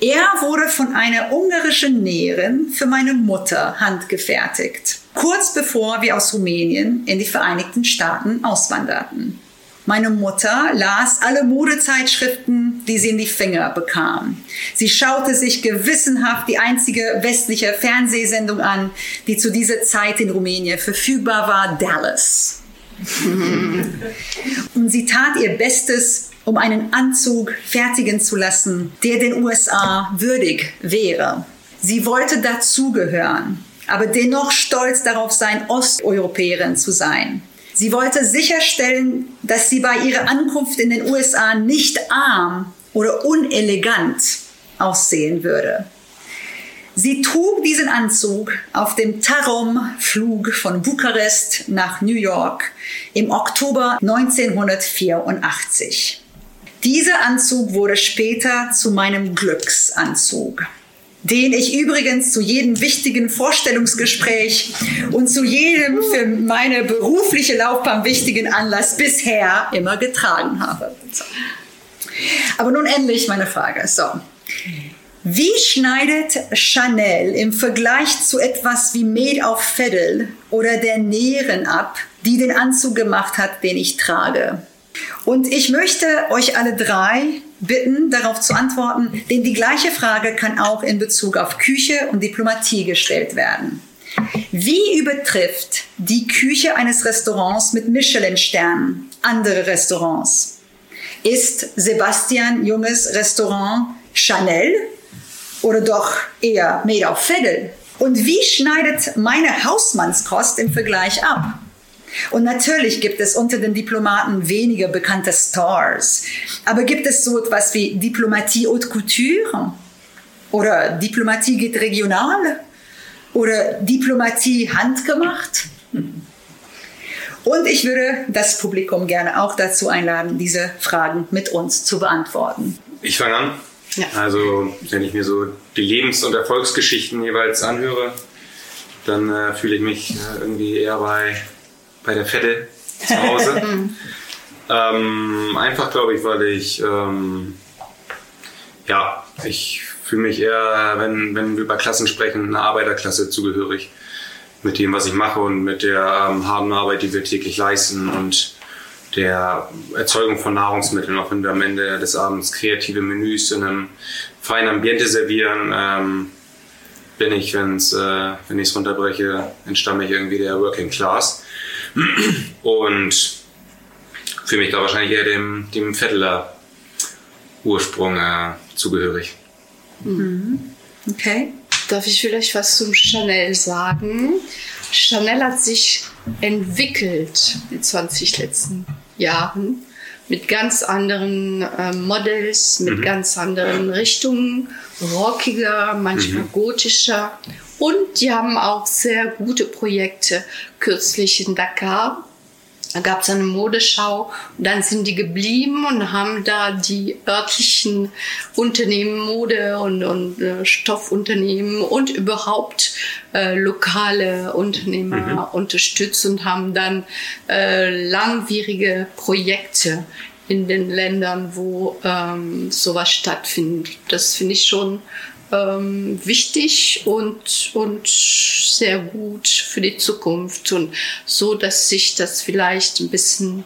Speaker 2: Er wurde von einer ungarischen Näherin für meine Mutter handgefertigt, kurz bevor wir aus Rumänien in die Vereinigten Staaten auswanderten. Meine Mutter las alle Modezeitschriften, die sie in die Finger bekam. Sie schaute sich gewissenhaft die einzige westliche Fernsehsendung an, die zu dieser Zeit in Rumänien verfügbar war, Dallas. *laughs* Und sie tat ihr Bestes, um einen Anzug fertigen zu lassen, der den USA würdig wäre. Sie wollte dazugehören, aber dennoch stolz darauf sein, Osteuropäerin zu sein. Sie wollte sicherstellen, dass sie bei ihrer Ankunft in den USA nicht arm oder unelegant aussehen würde. Sie trug diesen Anzug auf dem Tarom-Flug von Bukarest nach New York im Oktober 1984. Dieser Anzug wurde später zu meinem Glücksanzug den ich übrigens zu jedem wichtigen Vorstellungsgespräch und zu jedem für meine berufliche Laufbahn wichtigen Anlass bisher immer getragen habe. Aber nun endlich meine Frage. So. Wie schneidet Chanel im Vergleich zu etwas wie Made of Fiddle oder der Näherin ab, die den Anzug gemacht hat, den ich trage? Und ich möchte euch alle drei bitten, darauf zu antworten, denn die gleiche Frage kann auch in Bezug auf Küche und Diplomatie gestellt werden. Wie übertrifft die Küche eines Restaurants mit Michelin-Sternen andere Restaurants? Ist Sebastian Junges Restaurant Chanel oder doch eher Made of Fiddle? Und wie schneidet meine Hausmannskost im Vergleich ab? Und natürlich gibt es unter den Diplomaten weniger bekannte Stars. Aber gibt es so etwas wie Diplomatie haute couture? Oder Diplomatie geht regional? Oder Diplomatie handgemacht? Und ich würde das Publikum gerne auch dazu einladen, diese Fragen mit uns zu beantworten.
Speaker 4: Ich fange an. Ja. Also, wenn ich mir so die Lebens- und Erfolgsgeschichten jeweils anhöre, dann äh, fühle ich mich äh, irgendwie eher bei bei der Fette zu Hause. *laughs* ähm, einfach glaube ich, weil ich ähm, ja, ich fühle mich eher, wenn, wenn wir über Klassen sprechen, einer Arbeiterklasse zugehörig. Mit dem, was ich mache und mit der ähm, harten Arbeit, die wir täglich leisten und der Erzeugung von Nahrungsmitteln, auch wenn wir am Ende des Abends kreative Menüs in einem feinen Ambiente servieren, ähm, bin ich, wenn's, äh, wenn ich es runterbreche, entstamme ich irgendwie der Working Class. Und fühle mich da wahrscheinlich eher dem, dem Vetteler Ursprung äh, zugehörig.
Speaker 1: Mhm. Okay. Darf ich vielleicht was zum Chanel sagen? Chanel hat sich entwickelt in den 20 letzten Jahren mit ganz anderen äh, Models, mit mhm. ganz anderen Richtungen, rockiger, manchmal mhm. gotischer. Und die haben auch sehr gute Projekte. Kürzlich in Dakar da gab es eine Modeschau und dann sind die geblieben und haben da die örtlichen Unternehmen, Mode und, und äh, Stoffunternehmen und überhaupt äh, lokale Unternehmer mhm. unterstützt und haben dann äh, langwierige Projekte in den Ländern, wo ähm, sowas stattfindet. Das finde ich schon ähm, wichtig und, und sehr gut für die Zukunft und so, dass sich das vielleicht ein bisschen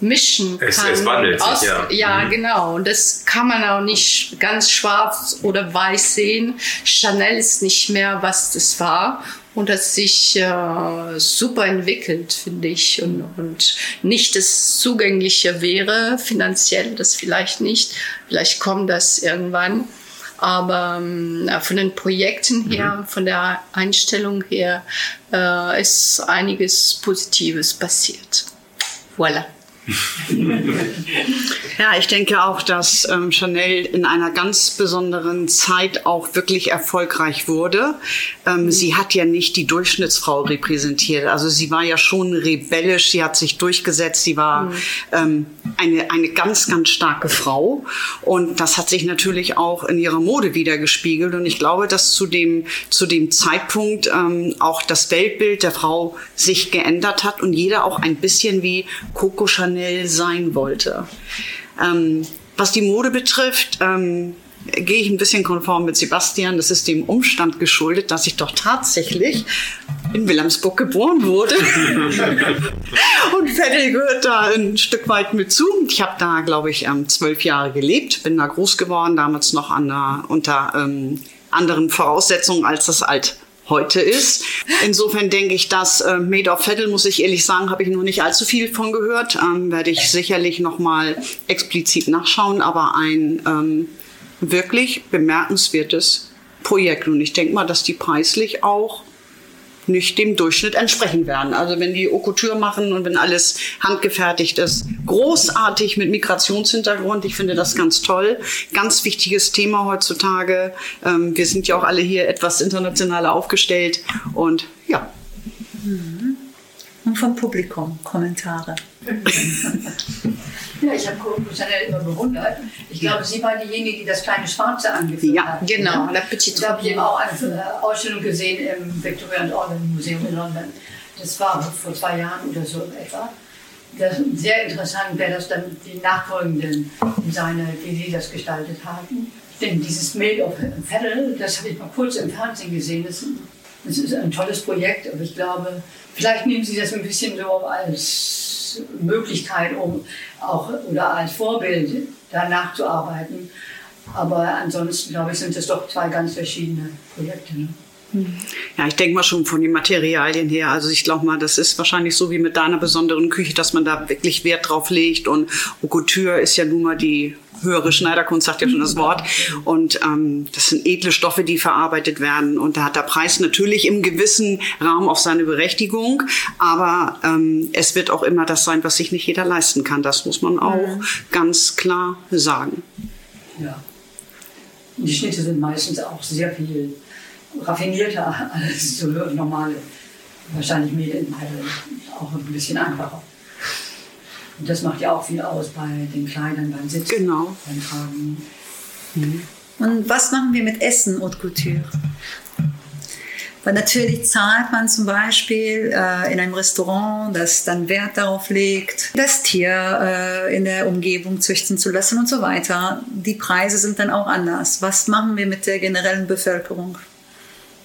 Speaker 1: mischen kann.
Speaker 4: Es, es wandelt aus, sich, ja.
Speaker 1: Ja, mhm. genau. Und das kann man auch nicht ganz schwarz oder weiß sehen. Chanel ist nicht mehr, was das war. Und das sich äh, super entwickelt, finde ich. Und, und nicht das Zugängliche wäre, finanziell das vielleicht nicht. Vielleicht kommt das irgendwann. Aber ähm, von den Projekten her, mhm. von der Einstellung her, äh, ist einiges Positives passiert. Voilà. *laughs*
Speaker 3: ja, ich denke auch, dass ähm, Chanel in einer ganz besonderen Zeit auch wirklich erfolgreich wurde. Ähm, mhm. Sie hat ja nicht die Durchschnittsfrau repräsentiert. Also sie war ja schon rebellisch, sie hat sich durchgesetzt, sie war mhm. ähm, eine, eine ganz, ganz starke Frau. Und das hat sich natürlich auch in ihrer Mode wiedergespiegelt. Und ich glaube, dass zu dem, zu dem Zeitpunkt ähm, auch das Weltbild der Frau sich geändert hat und jeder auch ein bisschen wie Coco Chanel sein wollte. Ähm, Was die Mode betrifft, ähm, gehe ich ein bisschen konform mit Sebastian. Das ist dem Umstand geschuldet, dass ich doch tatsächlich in Wilhelmsburg geboren wurde. *laughs* und Vettel gehört da ein Stück weit mit zu. Ich habe da, glaube ich, ähm, zwölf Jahre gelebt, bin da groß geworden, damals noch an der, unter ähm, anderen Voraussetzungen, als das alt heute ist. Insofern denke ich, dass äh, Made of Vettel, muss ich ehrlich sagen, habe ich noch nicht allzu viel von gehört. Ähm, werde ich sicherlich noch mal explizit nachschauen, aber ein ähm, wirklich bemerkenswertes Projekt. Und ich denke mal, dass die preislich auch nicht dem Durchschnitt entsprechen werden. Also wenn die Haute machen und wenn alles handgefertigt ist, großartig mit Migrationshintergrund. Ich finde das ganz toll. Ganz wichtiges Thema heutzutage. Ähm, wir sind ja auch alle hier etwas internationaler aufgestellt und ja.
Speaker 2: Und vom Publikum Kommentare. *laughs*
Speaker 5: Ja, ich habe Coco Chanel immer bewundert. Ich glaube, sie war diejenige, die das kleine Schwarze angeführt
Speaker 3: Ja,
Speaker 5: hat.
Speaker 1: genau? La Petite
Speaker 5: Da habe ich eben auch eine äh, Ausstellung gesehen im Victoria and Albert Museum in London. Das war vor zwei Jahren oder so etwa. Das sehr interessant, wer das dann, die nachfolgenden Designer, wie sie das gestaltet haben. Denn dieses Made of Federal, das habe ich mal kurz im Fernsehen gesehen. Das, das ist ein tolles Projekt, aber ich glaube, vielleicht nehmen Sie das ein bisschen so als Möglichkeit, um auch oder als Vorbild danach zu arbeiten. Aber ansonsten, glaube ich, sind das doch zwei ganz verschiedene Projekte. Ne?
Speaker 3: Ja, ich denke mal schon von den Materialien her. Also ich glaube mal, das ist wahrscheinlich so wie mit deiner besonderen Küche, dass man da wirklich Wert drauf legt. Und Couture ist ja nun mal die höhere Schneiderkunst, sagt ja schon das Wort. Und ähm, das sind edle Stoffe, die verarbeitet werden. Und da hat der Preis natürlich im gewissen Rahmen auch seine Berechtigung. Aber ähm, es wird auch immer das sein, was sich nicht jeder leisten kann. Das muss man auch ganz klar sagen.
Speaker 5: Ja. Die Schnitte sind meistens auch sehr viel raffinierter *laughs* als so normale. Wahrscheinlich Mehl auch ein bisschen einfacher. Und das macht ja auch viel aus bei den Kleidern, beim Sitzen,
Speaker 3: Genau.
Speaker 5: beim Tragen.
Speaker 2: Und was machen wir mit Essen Haute Couture? Weil natürlich zahlt man zum Beispiel äh, in einem Restaurant, das dann Wert darauf legt, das Tier äh, in der Umgebung züchten zu lassen und so weiter. Die Preise sind dann auch anders. Was machen wir mit der generellen Bevölkerung,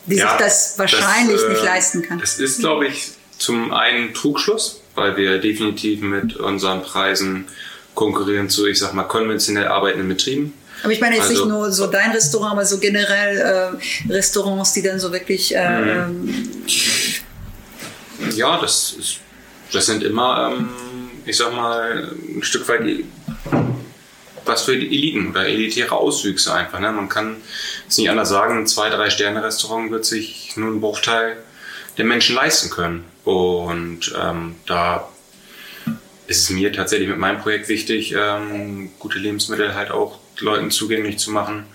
Speaker 2: die
Speaker 4: Ja,
Speaker 2: sich das wahrscheinlich
Speaker 4: äh,
Speaker 2: nicht leisten kann?
Speaker 4: Das ist, glaube ich, zum einen Trugschluss, weil wir definitiv mit unseren Preisen konkurrieren zu, ich sag mal, konventionell arbeitenden Betrieben.
Speaker 2: Aber ich meine jetzt
Speaker 4: Also-
Speaker 2: nicht nur so dein Restaurant, aber so generell äh, Restaurants, die dann so wirklich äh,
Speaker 4: Ja, das, ist, das sind immer, ähm, ich sag mal, ein Stück weit was für Eliten oder elitäre Auswüchse einfach. Ne? Man kann es nicht anders sagen, ein zwei, drei Sterne Restaurant wird sich nur ein Bruchteil der Menschen leisten können. Und ähm, da ist es mir tatsächlich mit meinem Projekt wichtig, ähm, gute Lebensmittel halt auch Leuten zugänglich zu machen,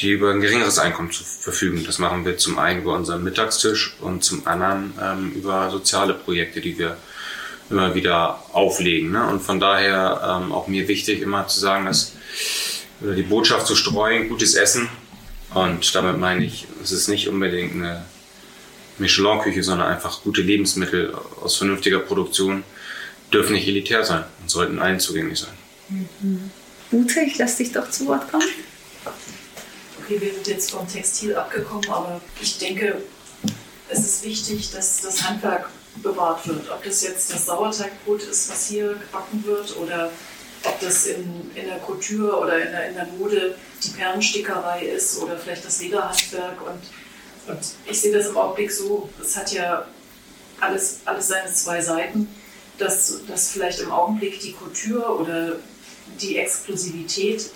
Speaker 4: die über ein geringeres Einkommen zu verfügen. Das machen wir zum einen über unseren Mittagstisch und zum anderen ähm, über soziale Projekte, die wir immer wieder auflegen. Ne? Und von daher ähm, auch mir wichtig, immer zu sagen, dass oder die Botschaft zu streuen, gutes Essen. Und damit meine ich, es ist nicht unbedingt eine Michelin-Küche, sondern einfach gute Lebensmittel aus vernünftiger Produktion dürfen nicht elitär sein und sollten allen zugänglich sein.
Speaker 2: Ute, ich lass dich doch zu Wort kommen.
Speaker 6: Okay, wir sind jetzt vom Textil abgekommen, aber ich denke, es ist wichtig, dass das Handwerk bewahrt wird. Ob das jetzt das Sauerteigbrot ist, was hier gebacken wird, oder ob das in, in der Couture oder in der, in der Mode die Perlenstickerei ist oder vielleicht das Lederhandwerk. Und, und ich sehe das im Augenblick so, es hat ja alles, alles seine zwei Seiten, dass, dass vielleicht im Augenblick die Couture oder die Exklusivität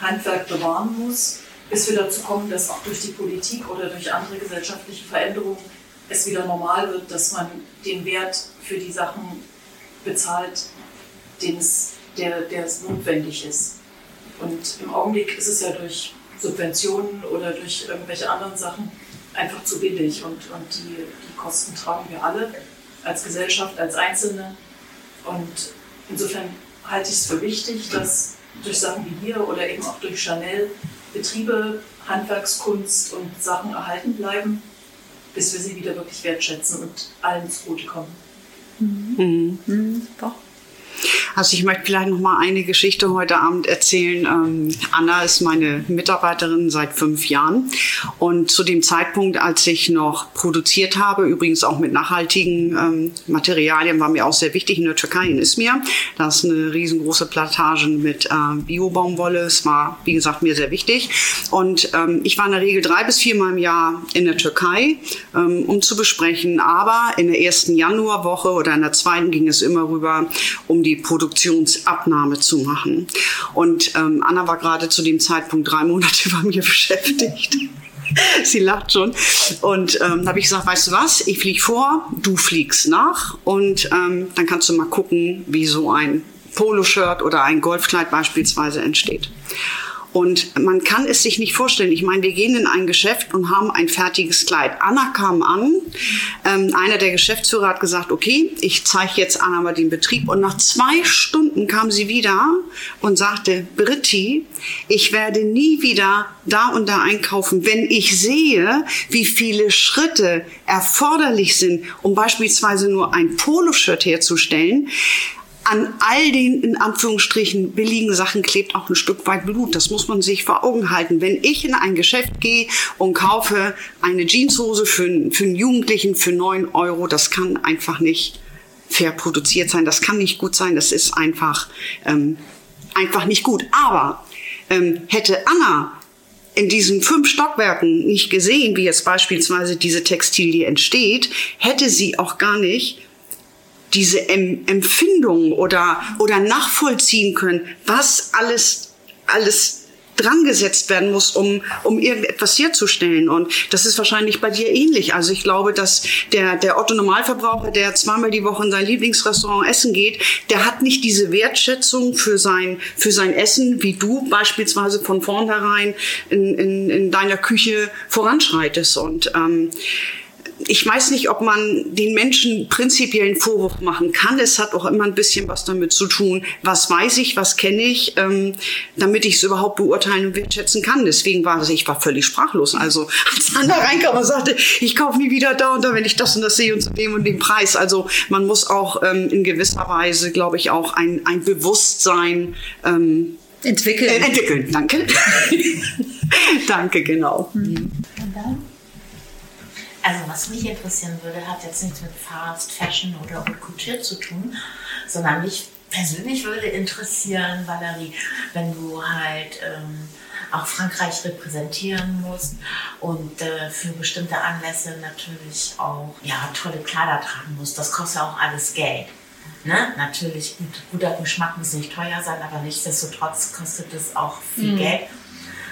Speaker 6: Handwerk bewahren muss, bis wir dazu kommen, dass auch durch die Politik oder durch andere gesellschaftliche Veränderungen es wieder normal wird, dass man den Wert für die Sachen bezahlt, den es, der, der es notwendig ist. Und im Augenblick ist es ja durch Subventionen oder durch irgendwelche anderen Sachen einfach zu billig und, und die, die Kosten tragen wir alle als Gesellschaft, als Einzelne. Und insofern halte ich es für wichtig, dass durch Sachen wie hier oder eben auch durch Chanel Betriebe, Handwerkskunst und Sachen erhalten bleiben, bis wir sie wieder wirklich wertschätzen und allen zugutekommen.
Speaker 2: Mhm, super.
Speaker 3: Also ich möchte vielleicht noch mal eine Geschichte heute Abend erzählen. Ähm, Anna ist meine Mitarbeiterin seit fünf Jahren und zu dem Zeitpunkt, als ich noch produziert habe, übrigens auch mit nachhaltigen ähm, Materialien, war mir auch sehr wichtig in der Türkei in Izmir. Da ist eine riesengroße Plantage mit äh, Biobaumwolle. Es war, wie gesagt, mir sehr wichtig. Und ähm, ich war in der Regel drei bis viermal im Jahr in der Türkei, ähm, um zu besprechen. Aber in der ersten Januarwoche oder in der zweiten ging es immer rüber, um die Produktionsabnahme zu machen. Und ähm, Anna war gerade zu dem Zeitpunkt drei Monate *laughs* bei mir beschäftigt. Sie lacht schon. Und ähm, habe ich gesagt, weißt du was, ich fliege vor, du fliegst nach und ähm, dann kannst du mal gucken, wie so ein Poloshirt oder ein Golfkleid beispielsweise entsteht. Und man kann es sich nicht vorstellen. Ich meine, wir gehen in ein Geschäft und haben ein fertiges Kleid. Anna kam an. Ähm, einer der Geschäftsführer hat gesagt, okay, ich zeige jetzt Anna mal den Betrieb. Und nach zwei Stunden kam sie wieder und sagte, Britti, ich werde nie wieder da und da einkaufen, wenn ich sehe, wie viele Schritte erforderlich sind, um beispielsweise nur ein Poloshirt herzustellen an all den in Anführungsstrichen billigen Sachen klebt auch ein Stück weit Blut. Das muss man sich vor Augen halten. Wenn ich in ein Geschäft gehe und kaufe eine Jeanshose für, für einen Jugendlichen für neun Euro, das kann einfach nicht fair produziert sein. Das kann nicht gut sein. Das ist einfach, ähm, einfach nicht gut. Aber ähm, hätte Anna in diesen fünf Stockwerken nicht gesehen, wie jetzt beispielsweise diese Textilie entsteht, hätte sie auch gar nicht diese Empfindung oder, oder nachvollziehen können, was alles, alles dran gesetzt werden muss, um, um irgendetwas herzustellen. Und das ist wahrscheinlich bei dir ähnlich. Also ich glaube, dass der, der Otto Normalverbraucher, der zweimal die Woche in sein Lieblingsrestaurant essen geht, der hat nicht diese Wertschätzung für sein, für sein Essen, wie du beispielsweise von vornherein in, in, in deiner Küche voranschreitest. Und ähm, ich weiß nicht, ob man den Menschen prinzipiell einen Vorwurf machen kann. Es hat auch immer ein bisschen was damit zu tun, was weiß ich, was kenne ich, ähm, damit ich es überhaupt beurteilen und wertschätzen kann. Deswegen war es, ich war völlig sprachlos. Also als Anna reinkam und sagte, ich kaufe nie wieder da und da, wenn ich das und das sehe und zu dem und dem Preis. Also man muss auch ähm, in gewisser Weise, glaube ich, auch ein, ein Bewusstsein ähm,
Speaker 2: entwickeln.
Speaker 3: Äh, entwickeln, danke. *laughs* danke, genau.
Speaker 7: Mhm. Also was mich interessieren würde, hat jetzt nichts mit Fast Fashion oder Haute Couture zu tun, sondern mich persönlich würde interessieren, Valerie, wenn du halt ähm, auch Frankreich repräsentieren musst und äh, für bestimmte Anlässe natürlich auch ja, tolle Kleider tragen musst. Das kostet ja auch alles Geld. Ne? Natürlich, gut, guter Geschmack muss nicht teuer sein, aber nichtsdestotrotz kostet es auch viel mhm. Geld.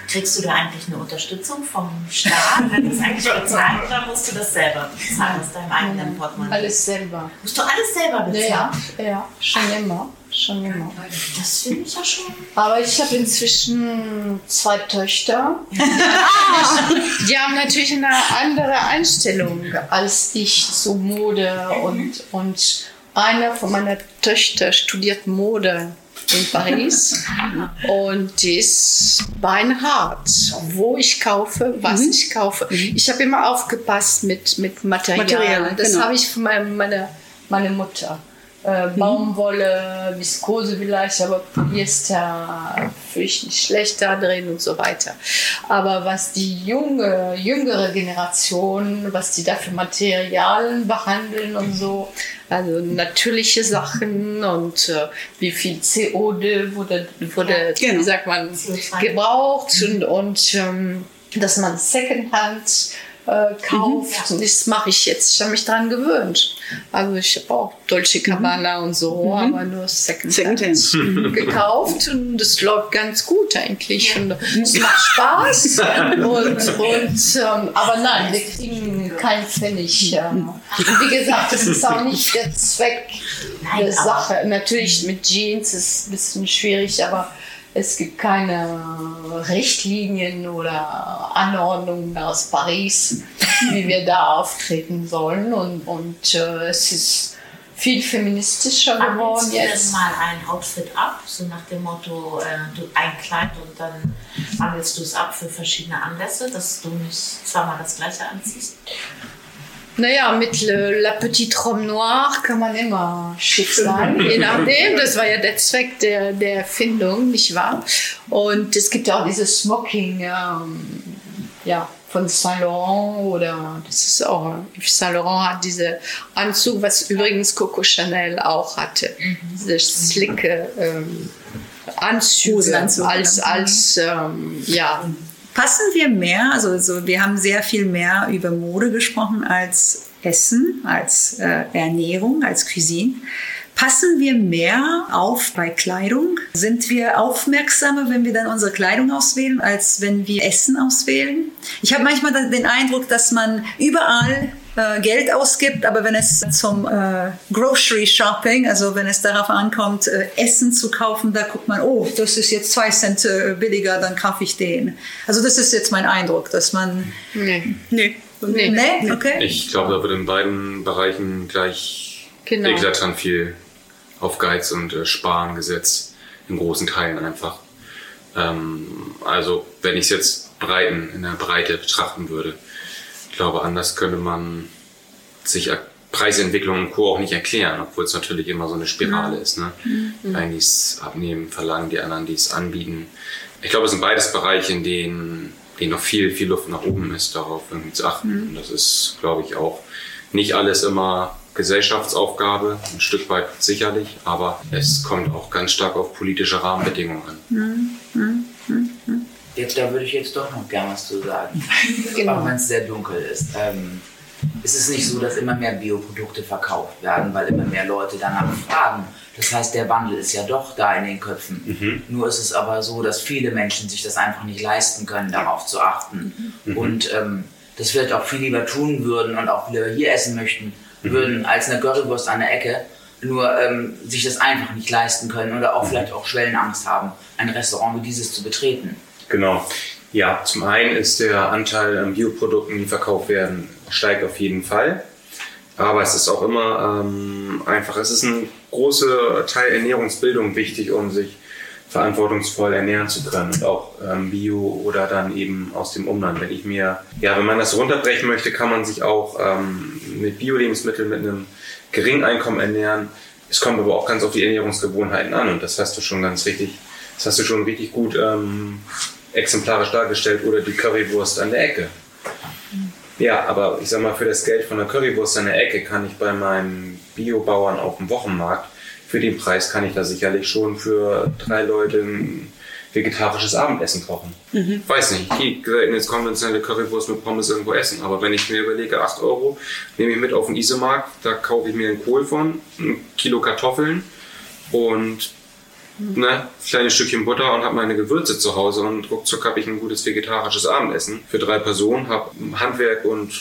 Speaker 7: Kriegst du da eigentlich eine Unterstützung vom Staat? Wird das eigentlich *laughs* bezahlen oder musst du das selber bezahlen aus deinem eigenen Portemonnaie?
Speaker 1: Alles selber.
Speaker 7: Musst du alles selber bezahlen?
Speaker 1: Ja, ja, schon immer. Schon immer.
Speaker 7: Das finde ich ja schon.
Speaker 1: Aber ich habe inzwischen zwei Töchter. *laughs* Die haben natürlich eine andere Einstellung als ich zu Mode und, und eine von meiner Töchter studiert Mode in Paris und die ist beinhart, wo ich kaufe, was mhm. ich kaufe. Mhm. Ich habe immer aufgepasst mit, mit Material. Material das genau. habe ich von meiner meine, meine Mutter. Äh, mhm. Baumwolle, Viskose vielleicht, aber Polyester fühle ich nicht schlechter drin und so weiter. Aber was die junge, jüngere Generation, was die da für Materialien behandeln und so, also natürliche Sachen und äh, wie viel CO2 wurde, wurde ja, genau. sagt man, gebraucht und, und ähm, dass man Secondhand äh, kauft. Mhm. Das mache ich jetzt. Ich habe mich daran gewöhnt. Also ich habe auch Dolce Cabana mhm. und so, mhm. aber nur Secondhand Second *laughs* gekauft und das läuft ganz gut eigentlich. Und es macht Spaß. *laughs* und, und ähm, aber nein, wir kriegen keinen Pfennig. Ähm. Und wie gesagt, das ist auch nicht der Zweck der Sache. Natürlich mit Jeans ist es ein bisschen schwierig, aber es gibt keine Richtlinien oder Anordnungen aus Paris, *laughs* wie wir da auftreten sollen. Und, und äh, es ist viel feministischer geworden
Speaker 7: jetzt. jetzt mal ein Outfit ab, so nach dem Motto, äh, du ein Kleid und dann wandelst du es ab für verschiedene Anlässe, dass du nicht zweimal das gleiche anziehst?
Speaker 1: Naja, mit Le, La Petite Robe Noire kann man immer schick sein, je *laughs* nachdem. Das war ja der Zweck der, der Erfindung, nicht wahr? Und es gibt ja auch dieses Smoking, ähm, ja, von Saint Laurent oder das ist auch, Saint Laurent hat diese Anzug, was übrigens Coco Chanel auch hatte. Diese slicke ähm, Anzüge als,
Speaker 2: ja.
Speaker 1: als ähm, ja,
Speaker 2: Passen wir mehr, also so, wir haben sehr viel mehr über Mode gesprochen als Essen, als äh, Ernährung, als Cuisine. Passen wir mehr auf bei Kleidung? Sind wir aufmerksamer, wenn wir dann unsere Kleidung auswählen, als wenn wir Essen auswählen? Ich habe manchmal den Eindruck, dass man überall äh, Geld ausgibt, aber wenn es zum äh, Grocery Shopping, also wenn es darauf ankommt, äh, Essen zu kaufen, da guckt man, oh, das ist jetzt zwei Cent äh, billiger, dann kaufe ich den. Also das ist jetzt mein Eindruck, dass man...
Speaker 1: nee.
Speaker 3: Nee.
Speaker 1: Nee.
Speaker 2: Nee, okay.
Speaker 4: Ich glaube, da wird in beiden Bereichen gleich
Speaker 1: Genau.
Speaker 4: eklatant viel auf Geiz und äh, Sparen gesetzt. In großen Teilen einfach. Ähm, also, wenn ich es jetzt breiten, in der Breite betrachten würde, ich glaube, anders könnte man sich Preisentwicklung und Co. auch nicht erklären, obwohl es natürlich immer so eine Spirale ist. Ne? Die einen, die es abnehmen, verlangen, die anderen, die es anbieten. Ich glaube, es sind beides Bereiche, in denen, denen noch viel, viel Luft nach oben ist, darauf irgendwie zu achten. Und das ist, glaube ich, auch nicht alles immer Gesellschaftsaufgabe, ein Stück weit sicherlich, aber es kommt auch ganz stark auf politische Rahmenbedingungen an.
Speaker 8: Jetzt, da würde ich jetzt doch noch gern was zu sagen. *laughs*
Speaker 1: Genau.
Speaker 8: Auch wenn es sehr dunkel ist. Ähm, es ist nicht so, dass immer mehr Bioprodukte verkauft werden, weil immer mehr Leute danach fragen. Das heißt, der Wandel ist ja doch da in den Köpfen. Nur ist es aber so, dass viele Menschen sich das einfach nicht leisten können, darauf zu achten. Und ähm, das vielleicht auch viel lieber tun würden und auch lieber hier essen möchten würden, als eine Currywurst an der Ecke. Nur ähm, sich das einfach nicht leisten können oder auch vielleicht auch Schwellenangst haben, ein Restaurant wie dieses zu betreten.
Speaker 4: Genau. Ja, zum einen ist der Anteil an Bioprodukten, die verkauft werden, steigt auf jeden Fall. Aber es ist auch immer ähm, einfach, es ist ein großer Teil Ernährungsbildung wichtig, um sich verantwortungsvoll ernähren zu können und auch ähm, Bio oder dann eben aus dem Umland. Wenn ich mir, ja, wenn man das runterbrechen möchte, kann man sich auch ähm, mit Bio-Lebensmitteln mit einem geringen Einkommen ernähren. Es kommt aber auch ganz auf die Ernährungsgewohnheiten an und das hast du schon ganz richtig, das hast du schon richtig gut ähm, exemplarisch dargestellt oder die Currywurst an der Ecke. Ja, aber ich sag mal, für das Geld von der Currywurst an der Ecke kann ich bei meinem Biobauern auf dem Wochenmarkt, für den Preis kann ich da sicherlich schon für drei Leute ein vegetarisches Abendessen kochen. Weiß nicht, ich gehe selten jetzt konventionelle Currywurst mit Pommes irgendwo essen, aber wenn ich mir überlege, 8 Euro, nehme ich mit auf den Isemarkt, da kaufe ich mir einen Kohl von, ein Kilo Kartoffeln und ne, kleines Stückchen Butter und habe meine Gewürze zu Hause und ruckzuck habe ich ein gutes vegetarisches Abendessen für drei Personen, habe Handwerk und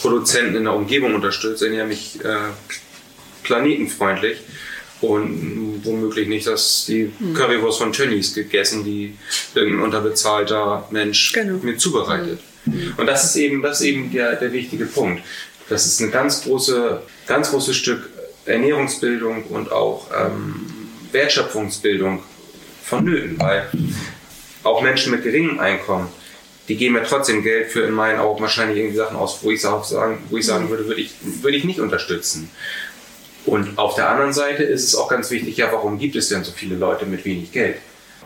Speaker 4: Produzenten in der Umgebung unterstützt, ernähre mich äh, planetenfreundlich und womöglich nicht, dass die Currywurst von Tönnies gegessen, die irgendein unterbezahlter Mensch
Speaker 3: Genau.
Speaker 4: mir zubereitet. Und das ist eben, das ist eben der, der wichtige Punkt. Das ist ein ganz große, ganz großes Stück Ernährungsbildung und auch ähm, Wertschöpfungsbildung vonnöten, weil auch Menschen mit geringem Einkommen, die geben ja trotzdem Geld für in meinen Augen wahrscheinlich irgendwie Sachen aus, wo ich auch sagen, wo ich sagen würde, würde ich, würde ich nicht unterstützen. Und auf der anderen Seite ist es auch ganz wichtig, ja, warum gibt es denn so viele Leute mit wenig Geld?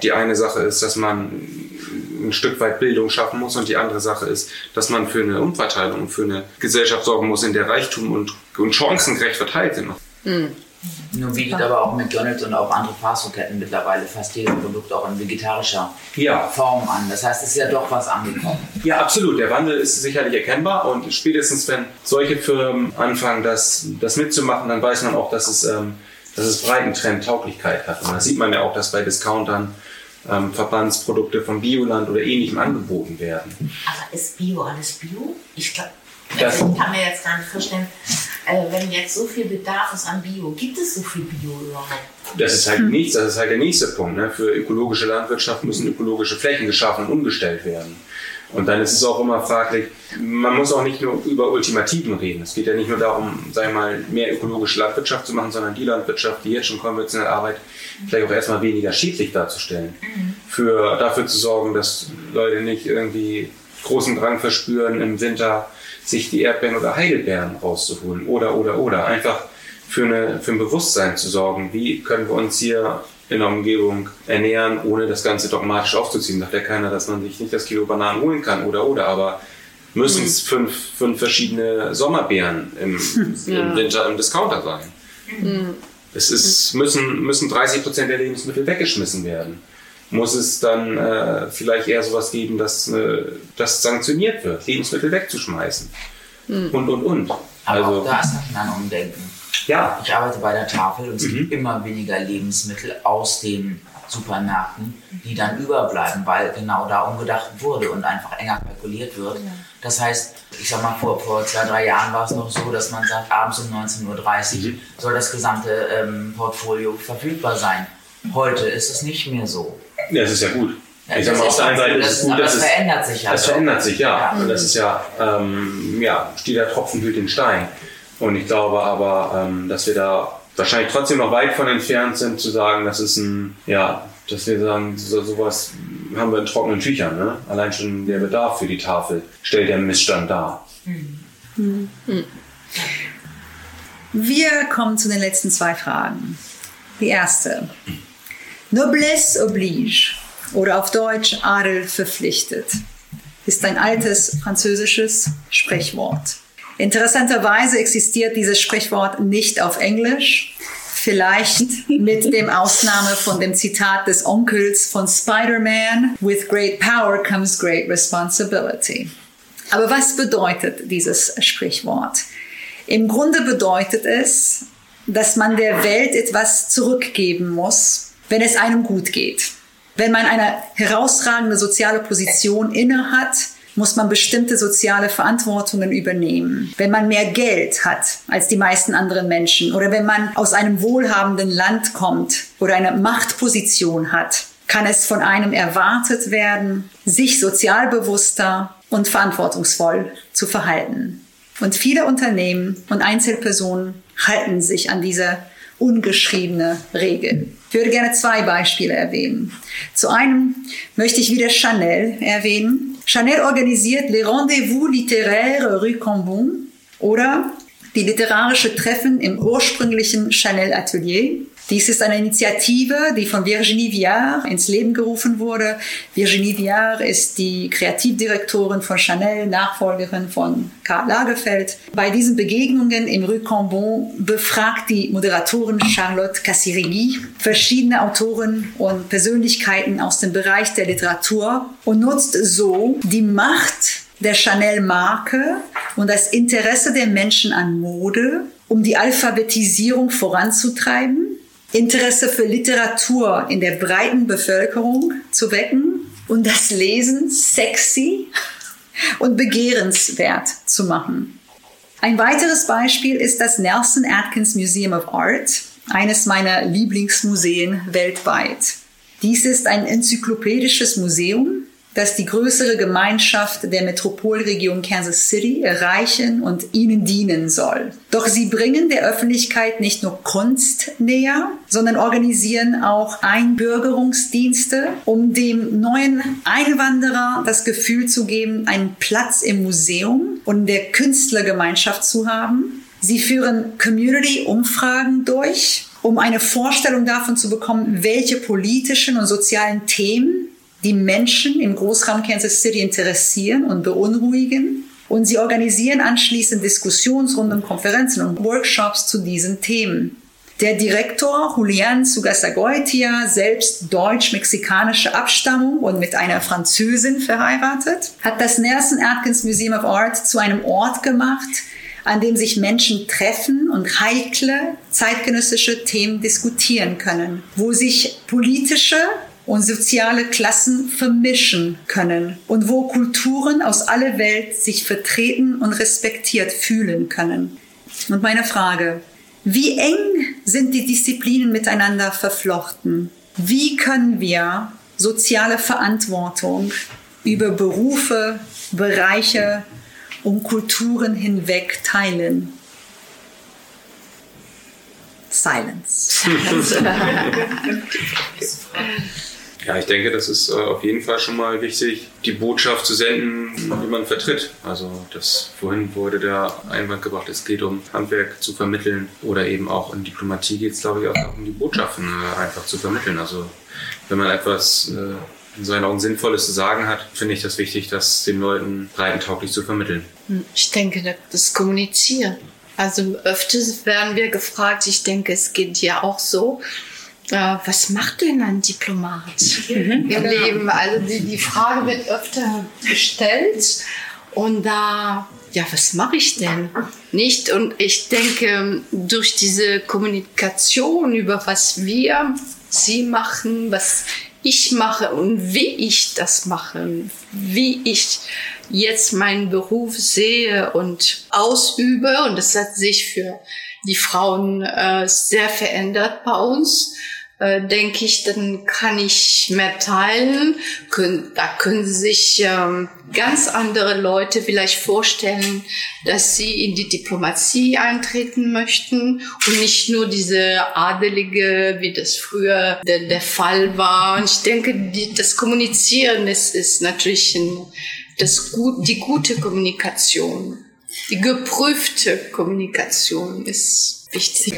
Speaker 4: Die eine Sache ist, dass man ein Stück weit Bildung schaffen muss und die andere Sache ist, dass man für eine Umverteilung für eine Gesellschaft sorgen muss, in der Reichtum und, und Chancen gerecht verteilt sind.
Speaker 8: Nun bietet aber auch McDonalds und auch andere Fastfood-Ketten mittlerweile fast jedes Produkt auch in vegetarischer
Speaker 4: Ja.
Speaker 8: Form an. Das heißt, es ist ja doch was angekommen.
Speaker 4: Ja, absolut. Der Wandel ist sicherlich erkennbar und spätestens, wenn solche Firmen anfangen, das, das mitzumachen, dann weiß man auch, dass es, ähm, dass es breiten Tauglichkeit hat. Und das sieht man ja auch, dass bei Discountern ähm, Verbandsprodukte von Bioland oder ähnlichem angeboten werden.
Speaker 7: Aber ist Bio alles Bio? Ich glaube,
Speaker 4: Das-
Speaker 7: also ich kann mir jetzt gar nicht vorstellen, äh, wenn jetzt so viel Bedarf ist an Bio, gibt es so viel Bio überhaupt?
Speaker 4: Das ist halt nichts, das ist halt der nächste Punkt. Ne? Für ökologische Landwirtschaft müssen ökologische Flächen geschaffen und umgestellt werden. Und dann ist es auch immer fraglich, man muss auch nicht nur über Ultimativen reden. Es geht ja nicht nur darum, sagen wir mal, mehr ökologische Landwirtschaft zu machen, sondern die Landwirtschaft, die jetzt schon konventionell arbeitet, vielleicht auch erstmal weniger schädlich darzustellen. Für, dafür zu sorgen, dass Leute nicht irgendwie großen Drang verspüren, im Winter sich die Erdbeeren oder Heidelbeeren rauszuholen oder, oder, oder. Einfach für, eine, für ein Bewusstsein zu sorgen. Wie können wir uns hier in der Umgebung ernähren, ohne das Ganze dogmatisch aufzuziehen. Sagt ja keiner, dass man sich nicht das Kilo Bananen holen kann oder oder, aber müssen es mhm. fünf, fünf verschiedene Sommerbeeren im, *laughs* ja. im Winter im Discounter sein. Mhm. Es ist, müssen, müssen 30 Prozent der Lebensmittel weggeschmissen werden. Muss es dann äh, vielleicht eher sowas geben, dass äh, das sanktioniert wird, Lebensmittel wegzuschmeißen. Mhm. Und, und, und.
Speaker 8: Aber also, auch da ist ein Umdenken. Ja. Ich arbeite bei der Tafel und es mhm. gibt immer weniger Lebensmittel aus den Supermärkten, die dann überbleiben, weil genau da umgedacht wurde und einfach enger kalkuliert wird. Das heißt, ich sag mal, vor, vor zwei, drei Jahren war es noch so, dass man sagt, abends um 19.30 Uhr mhm. soll das gesamte ähm, Portfolio verfügbar sein. Heute ist es nicht mehr so.
Speaker 4: Ja, es ist ja gut. Ja, ich sag mal, auf der einen Seite ist es gut,
Speaker 8: aber es verändert sich ja.
Speaker 4: Es verändert sich, ja. ja. Und das ist ja, ähm, ja, steht der Tropfen hüllt den Stein. Und ich glaube aber, ähm, dass wir da wahrscheinlich trotzdem noch weit von entfernt sind, zu sagen, das ist ein, ja, dass wir sagen, so, sowas haben wir in trockenen Tüchern. Ne? Allein schon der Bedarf für die Tafel stellt den Missstand dar.
Speaker 2: Mhm. Wir kommen zu den letzten zwei Fragen. Die erste. Noblesse oblige oder auf Deutsch Adel verpflichtet ist ein altes französisches Sprichwort. Interessanterweise existiert dieses Sprichwort nicht auf Englisch. Vielleicht mit dem Ausnahme von dem Zitat des Onkels von Spider-Man, With great power comes great responsibility. Aber was bedeutet dieses Sprichwort? Im Grunde bedeutet es, dass man der Welt etwas zurückgeben muss, wenn es einem gut geht. Wenn man eine herausragende soziale Position innehat, muss man bestimmte soziale Verantwortungen übernehmen. Wenn man mehr Geld hat als die meisten anderen Menschen oder wenn man aus einem wohlhabenden Land kommt oder eine Machtposition hat, kann es von einem erwartet werden, sich sozialbewusster und verantwortungsvoll zu verhalten. Und viele Unternehmen und Einzelpersonen halten sich an diese ungeschriebene Regel. Ich würde gerne zwei Beispiele erwähnen. Zu einem möchte ich wieder Chanel erwähnen. Chanel organisiert Les Rendezvous littéraires Rue Cambon oder die literarische Treffen im ursprünglichen Chanel Atelier dies ist eine Initiative, die von Virginie Viard ins Leben gerufen wurde. Virginie Viard ist die Kreativdirektorin von Chanel, Nachfolgerin von Karl Lagerfeld. Bei diesen Begegnungen im Rue Cambon befragt die Moderatorin Charlotte Cassirigui verschiedene Autoren und Persönlichkeiten aus dem Bereich der Literatur und nutzt so die Macht der Chanel-Marke und das Interesse der Menschen an Mode, um die Alphabetisierung voranzutreiben Interesse für Literatur in der breiten Bevölkerung zu wecken und das Lesen sexy und begehrenswert zu machen. Ein weiteres Beispiel ist das Nelson Atkins Museum of Art, eines meiner Lieblingsmuseen weltweit. Dies ist ein enzyklopädisches Museum, das die größere Gemeinschaft der Metropolregion Kansas City erreichen und ihnen dienen soll. Doch sie bringen der Öffentlichkeit nicht nur Kunst näher, sondern organisieren auch Einbürgerungsdienste, um dem neuen Einwanderer das Gefühl zu geben, einen Platz im Museum und der Künstlergemeinschaft zu haben. Sie führen Community-Umfragen durch, um eine Vorstellung davon zu bekommen, welche politischen und sozialen Themen die Menschen im Großraum Kansas City interessieren und beunruhigen. Und sie organisieren anschließend Diskussionsrunden, Konferenzen und Workshops zu diesen Themen. Der Direktor Julian Sugasagoitia, selbst deutsch-mexikanische Abstammung und mit einer Französin verheiratet, hat das Nelson Atkins Museum of Art zu einem Ort gemacht, an dem sich Menschen treffen und heikle zeitgenössische Themen diskutieren können, wo sich politische und soziale Klassen vermischen können und wo Kulturen aus aller Welt sich vertreten und respektiert fühlen können. Und meine Frage, wie eng sind die Disziplinen miteinander verflochten? Wie können wir soziale Verantwortung über Berufe, Bereiche und Kulturen hinweg teilen? Silence. *laughs*
Speaker 4: Ja, ich denke, das ist äh, auf jeden Fall schon mal wichtig, die Botschaft zu senden, die man vertritt. Also das vorhin wurde der Einwand gebracht, es geht um Handwerk zu vermitteln oder eben auch in Diplomatie geht es, glaube ich, auch um die Botschaften äh, einfach zu vermitteln. Also wenn man etwas äh, in seinen Augen Sinnvolles zu sagen hat, finde ich das wichtig, das den Leuten breitentauglich zu vermitteln.
Speaker 1: Ich denke, das Kommunizieren. Also öfters werden wir gefragt, ich denke, es geht ja auch so, äh, was macht denn ein Diplomat im Leben? Also die, die Frage wird öfter gestellt und da, ja, was mache ich denn? Nicht? Und ich denke, durch diese Kommunikation über was wir, sie machen, was ich mache und wie ich das mache, wie ich jetzt meinen Beruf sehe und ausübe, und das hat sich für die Frauen äh, sehr verändert bei uns äh, denke ich, dann kann ich mehr teilen. Da können sich ähm, ganz andere Leute vielleicht vorstellen, dass sie in die Diplomatie eintreten möchten und nicht nur diese Adelige, wie das früher der, der Fall war. Und ich denke, die, das Kommunizieren ist, ist natürlich ein, das die gute Kommunikation. Die geprüfte Kommunikation ist wichtig.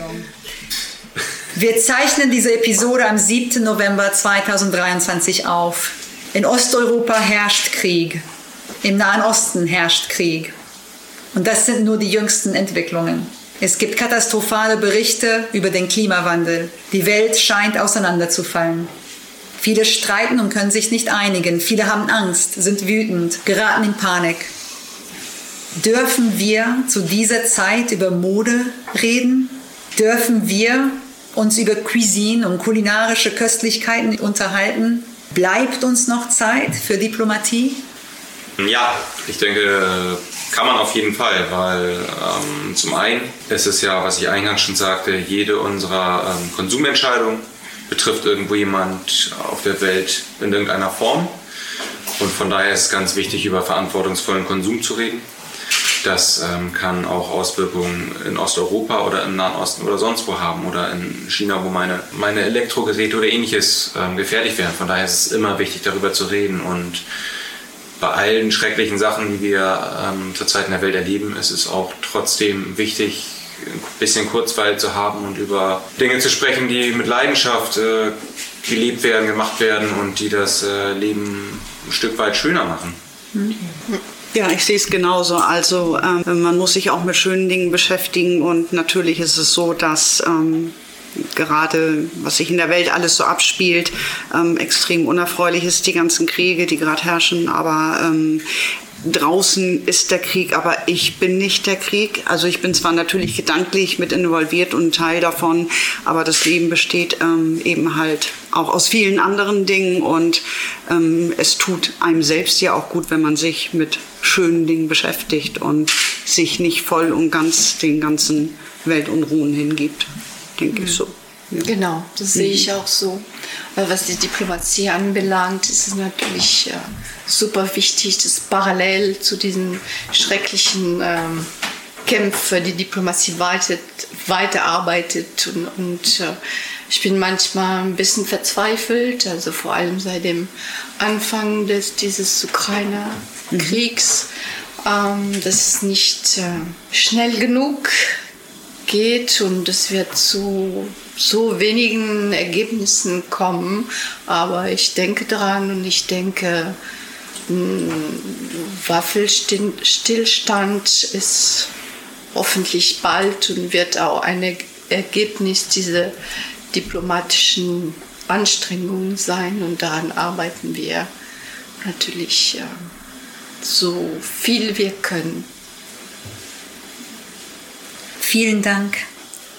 Speaker 2: Wir zeichnen diese Episode am 7. November 2023 auf. In Osteuropa herrscht Krieg. Im Nahen Osten herrscht Krieg. Und das sind nur die jüngsten Entwicklungen. Es gibt katastrophale Berichte über den Klimawandel. Die Welt scheint auseinanderzufallen. Viele streiten und können sich nicht einigen. Viele haben Angst, sind wütend, geraten in Panik. Dürfen wir zu dieser Zeit über Mode reden? Dürfen wir uns über Cuisine und kulinarische Köstlichkeiten unterhalten. Bleibt uns noch Zeit für Diplomatie?
Speaker 4: Ja, ich denke, kann man auf jeden Fall, weil ähm, zum einen ist es ja, was ich eingangs schon sagte, jede unserer ähm, Konsumentscheidungen betrifft irgendwo jemand auf der Welt in irgendeiner Form. Und von daher ist es ganz wichtig, über verantwortungsvollen Konsum zu reden. Das ähm, kann auch Auswirkungen in Osteuropa oder im Nahen Osten oder sonst wo haben oder in China, wo meine, meine Elektrogeräte oder ähnliches ähm, gefährlich werden. Von daher ist es immer wichtig, darüber zu reden und bei allen schrecklichen Sachen, die wir ähm, zurzeit in der Welt erleben, ist es auch trotzdem wichtig, ein bisschen Kurzweil zu haben und über Dinge zu sprechen, die mit Leidenschaft äh, gelebt werden, gemacht werden und die das äh, Leben ein Stück weit schöner machen.
Speaker 3: Mhm. Ja, ich sehe es genauso. Also ähm, man muss sich auch mit schönen Dingen beschäftigen und natürlich ist es so, dass ähm, gerade was sich in der Welt alles so abspielt, ähm, extrem unerfreulich ist, die ganzen Kriege, die gerade herrschen. Aber ähm, draußen ist der Krieg, aber ich bin nicht der Krieg. Also ich bin zwar natürlich gedanklich mit involviert und Teil davon, aber das Leben besteht ähm, eben halt auch aus vielen anderen Dingen und ähm, es tut einem selbst ja auch gut, wenn man sich mit schönen Dingen beschäftigt und sich nicht voll und ganz den ganzen Weltunruhen hingibt, denke mhm. ich so.
Speaker 1: Genau, das mhm. sehe ich auch so. Was die Diplomatie anbelangt, ist es natürlich äh, super wichtig, dass parallel zu diesen schrecklichen ähm, Kämpfen die Diplomatie weiter, weiterarbeitet. Und, und äh, ich bin manchmal ein bisschen verzweifelt, also vor allem seit dem Anfang des, dieses Ukraine-Kriegs, mhm. ähm, dass es nicht äh, schnell genug geht und es wird zu so wenigen Ergebnissen kommen. Aber ich denke daran und ich denke, Waffenstillstand ist hoffentlich bald und wird auch ein Ergebnis dieser diplomatischen Anstrengungen sein und daran arbeiten wir natürlich so viel wir können.
Speaker 2: Vielen Dank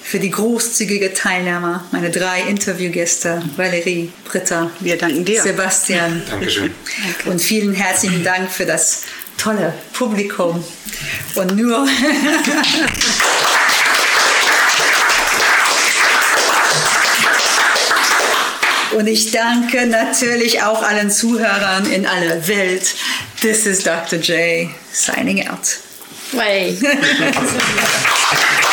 Speaker 2: für die großzügige Teilnahme, meine drei Interviewgäste, Valerie, Britta,
Speaker 3: wir danken dir.
Speaker 2: Sebastian. *laughs*
Speaker 4: Dankeschön.
Speaker 2: Und vielen herzlichen Dank für das tolle Publikum. Und nur. *laughs* Und ich danke natürlich auch allen Zuhörern in aller Welt. This is Dr. J signing out.
Speaker 1: 喂。*laughs*